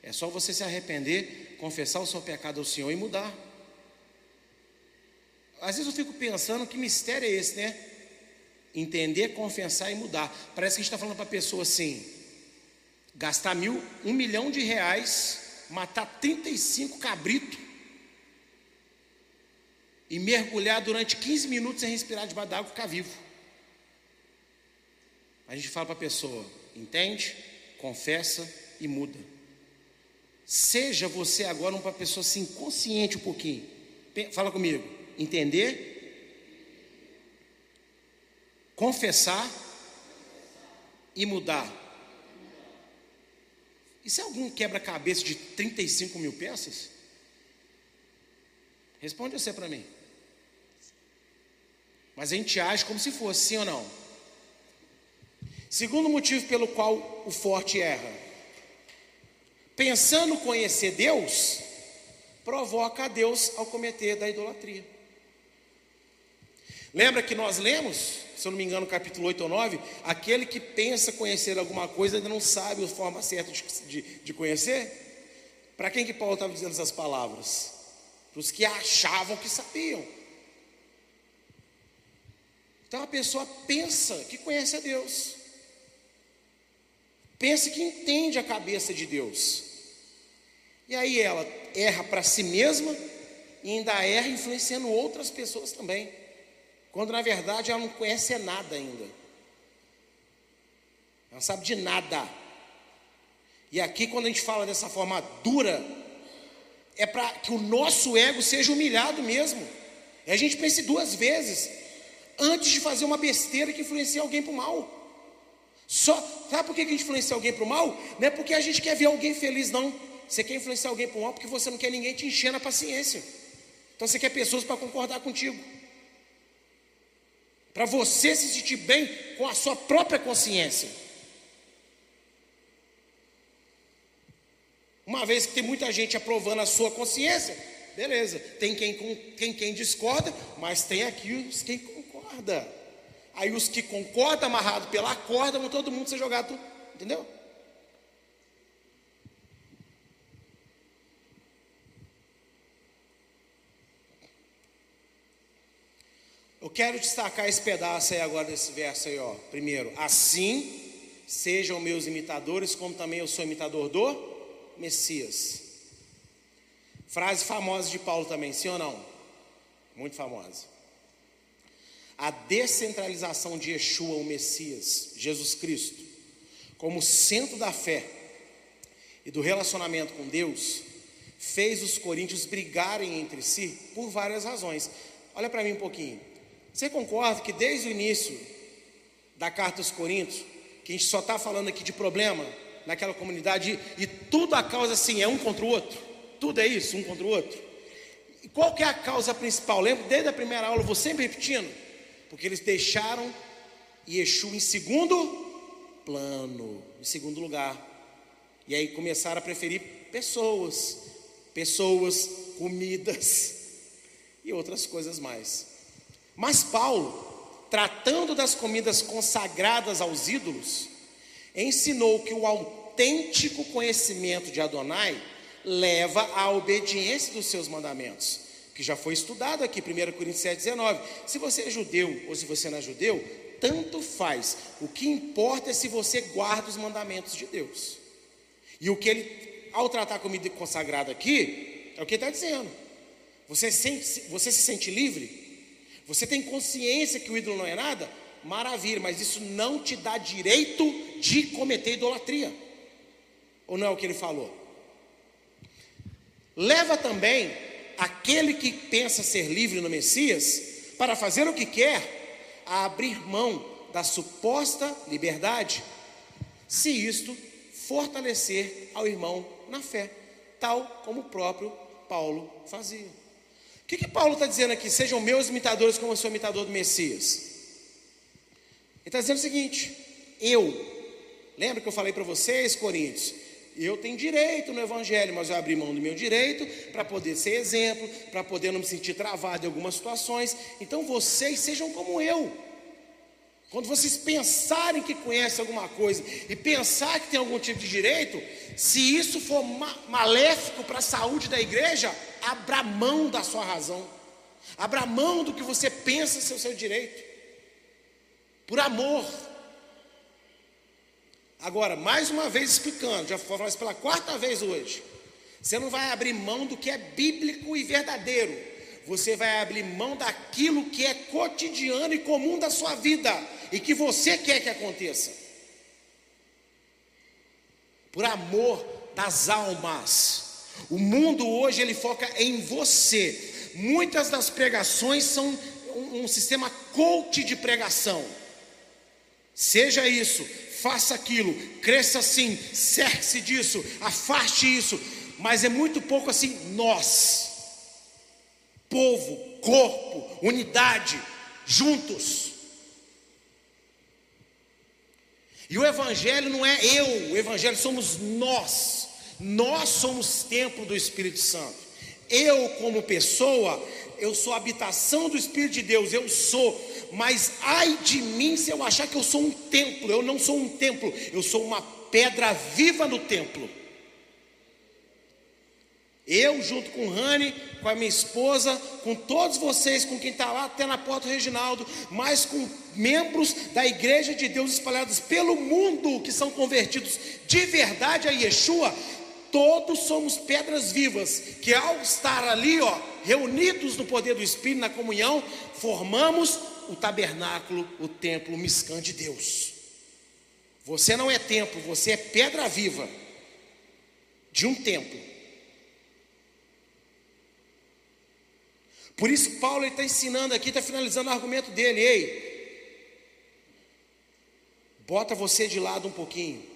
é só você se arrepender, confessar o seu pecado ao Senhor e mudar. Às vezes eu fico pensando que mistério é esse, né? Entender, confessar e mudar. Parece que a gente está falando para a pessoa assim: gastar mil, um milhão de reais, matar 35 cabritos e mergulhar durante 15 minutos sem respirar debaixo d'água e ficar vivo. A gente fala para a pessoa: entende, confessa e muda. Seja você agora uma pessoa assim, consciente um pouquinho. Fala comigo entender, confessar e mudar. Isso é algum quebra-cabeça de 35 mil peças? Responde você para mim. Mas a gente age como se fosse, sim ou não? Segundo motivo pelo qual o forte erra. Pensando conhecer Deus, provoca a Deus ao cometer da idolatria. Lembra que nós lemos, se eu não me engano, capítulo 8 ou 9, aquele que pensa conhecer alguma coisa ainda não sabe a forma certa de, de, de conhecer? Para quem que Paulo estava dizendo essas palavras? Para os que achavam que sabiam. Então a pessoa pensa que conhece a Deus, pensa que entende a cabeça de Deus, e aí ela erra para si mesma e ainda erra influenciando outras pessoas também quando na verdade ela não conhece nada ainda. Ela não sabe de nada. E aqui, quando a gente fala dessa forma dura, é para que o nosso ego seja humilhado mesmo. E a gente pense duas vezes antes de fazer uma besteira que influencia alguém para o mal. Só, sabe por que a gente influencia alguém para o mal? Não é porque a gente quer ver alguém feliz, não. Você quer influenciar alguém para o mal porque você não quer ninguém te encher na paciência. Então você quer pessoas para concordar contigo para você se sentir bem com a sua própria consciência. Uma vez que tem muita gente aprovando a sua consciência, beleza, tem quem, tem quem discorda, mas tem aqui os quem concorda. Aí os que concordam amarrado pela corda vão todo mundo ser jogado, entendeu? Eu quero destacar esse pedaço aí agora desse verso aí, ó. Primeiro, assim sejam meus imitadores, como também eu sou imitador do Messias. Frase famosa de Paulo também, sim ou não? Muito famosa. A descentralização de Yeshua, o Messias, Jesus Cristo, como centro da fé e do relacionamento com Deus, fez os coríntios brigarem entre si por várias razões. Olha para mim um pouquinho. Você concorda que desde o início da carta aos Coríntios, que a gente só está falando aqui de problema naquela comunidade, e tudo a causa assim é um contra o outro? Tudo é isso, um contra o outro? E qual que é a causa principal? Lembra, desde a primeira aula, eu vou sempre repetindo, porque eles deixaram Yeshua em segundo plano, em segundo lugar. E aí começaram a preferir pessoas, pessoas, comidas e outras coisas mais. Mas Paulo, tratando das comidas consagradas aos ídolos, ensinou que o autêntico conhecimento de Adonai leva à obediência dos seus mandamentos, que já foi estudado aqui, 1 Coríntios 7,19. Se você é judeu ou se você não é judeu, tanto faz. O que importa é se você guarda os mandamentos de Deus. E o que ele, ao tratar comida consagrada aqui, é o que ele está dizendo. Você, sente, você se sente livre? Você tem consciência que o ídolo não é nada? Maravilha, mas isso não te dá direito de cometer idolatria. Ou não é o que ele falou? Leva também aquele que pensa ser livre no Messias para fazer o que quer a abrir mão da suposta liberdade, se isto fortalecer ao irmão na fé, tal como o próprio Paulo fazia. O que, que Paulo está dizendo aqui? Sejam meus imitadores como eu sou imitador do Messias. Está dizendo o seguinte: eu, lembra que eu falei para vocês, Coríntios, eu tenho direito no Evangelho, mas eu abri mão do meu direito para poder ser exemplo, para poder não me sentir travado em algumas situações. Então vocês sejam como eu. Quando vocês pensarem que conhecem alguma coisa e pensar que tem algum tipo de direito, se isso for maléfico para a saúde da igreja, abra mão da sua razão, abra mão do que você pensa ser o seu direito, por amor. Agora, mais uma vez explicando, já falar isso pela quarta vez hoje. Você não vai abrir mão do que é bíblico e verdadeiro, você vai abrir mão daquilo que é cotidiano e comum da sua vida e que você quer que aconteça. Por amor das almas. O mundo hoje ele foca em você. Muitas das pregações são um, um sistema coach de pregação. Seja isso, faça aquilo, cresça assim, cerque-se disso, afaste isso, mas é muito pouco assim, nós, povo, corpo, unidade, juntos. E o Evangelho não é eu, o Evangelho somos nós. Nós somos templo do Espírito Santo. Eu, como pessoa, eu sou habitação do Espírito de Deus, eu sou, mas ai de mim se eu achar que eu sou um templo, eu não sou um templo, eu sou uma pedra viva no templo. Eu, junto com Rani, com a minha esposa, com todos vocês, com quem está lá até na porta do Reginaldo, mas com membros da igreja de Deus espalhados pelo mundo que são convertidos de verdade a Yeshua, todos somos pedras vivas, que ao estar ali, ó, reunidos no poder do Espírito, na comunhão, formamos o tabernáculo, o templo, o miscã de Deus. Você não é templo, você é pedra viva de um templo. Por isso, Paulo está ensinando aqui, está finalizando o argumento dele. Ei, bota você de lado um pouquinho.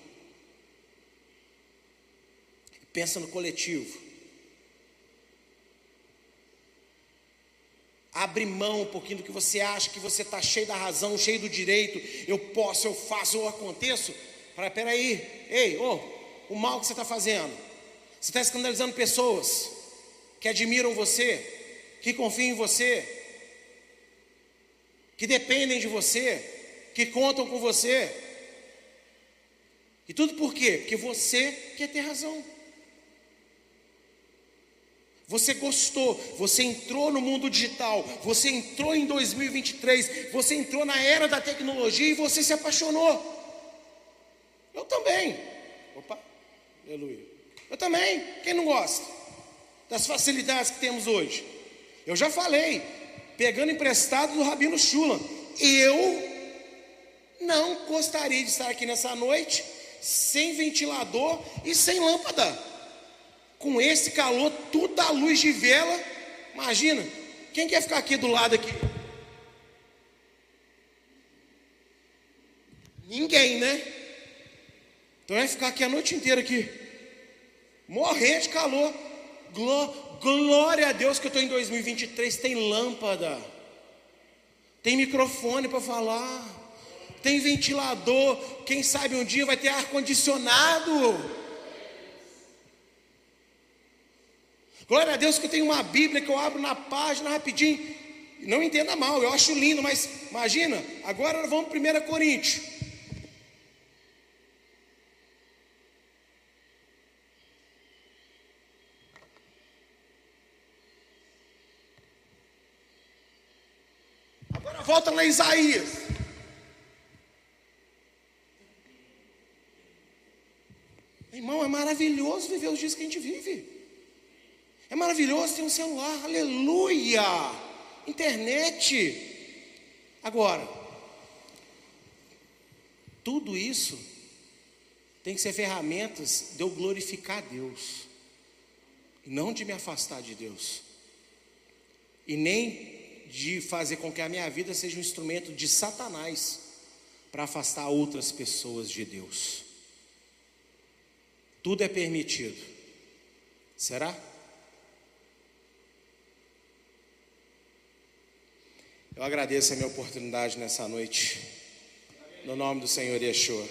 Pensa no coletivo. Abre mão um pouquinho do que você acha, que você está cheio da razão, cheio do direito, eu posso, eu faço, eu aconteço. Para, peraí, ei, oh, o mal que você está fazendo. Você está escandalizando pessoas que admiram você, que confiam em você, que dependem de você, que contam com você. E tudo por quê? Porque você quer ter razão. Você gostou, você entrou no mundo digital, você entrou em 2023, você entrou na era da tecnologia e você se apaixonou. Eu também. Opa, aleluia. Eu também. Quem não gosta das facilidades que temos hoje? Eu já falei, pegando emprestado do Rabino Shula. Eu não gostaria de estar aqui nessa noite sem ventilador e sem lâmpada com esse calor, tudo à luz de vela. Imagina, quem quer ficar aqui do lado aqui? Ninguém, né? Então vai ficar aqui a noite inteira aqui, morrer de calor. glória a Deus que eu estou em 2023, tem lâmpada, tem microfone para falar, tem ventilador. Quem sabe um dia vai ter ar condicionado. Glória a Deus que eu tenho uma Bíblia que eu abro na página rapidinho. Não entenda mal, eu acho lindo, mas imagina, agora vamos para 1 Coríntios. Agora volta lá Isaías. Irmão, é maravilhoso viver os dias que a gente vive. É maravilhoso ter um celular, aleluia! Internet. Agora, tudo isso tem que ser ferramentas de eu glorificar Deus, e não de me afastar de Deus, e nem de fazer com que a minha vida seja um instrumento de Satanás para afastar outras pessoas de Deus. Tudo é permitido. Será? Eu agradeço a minha oportunidade nessa noite. No nome do Senhor Yeshua.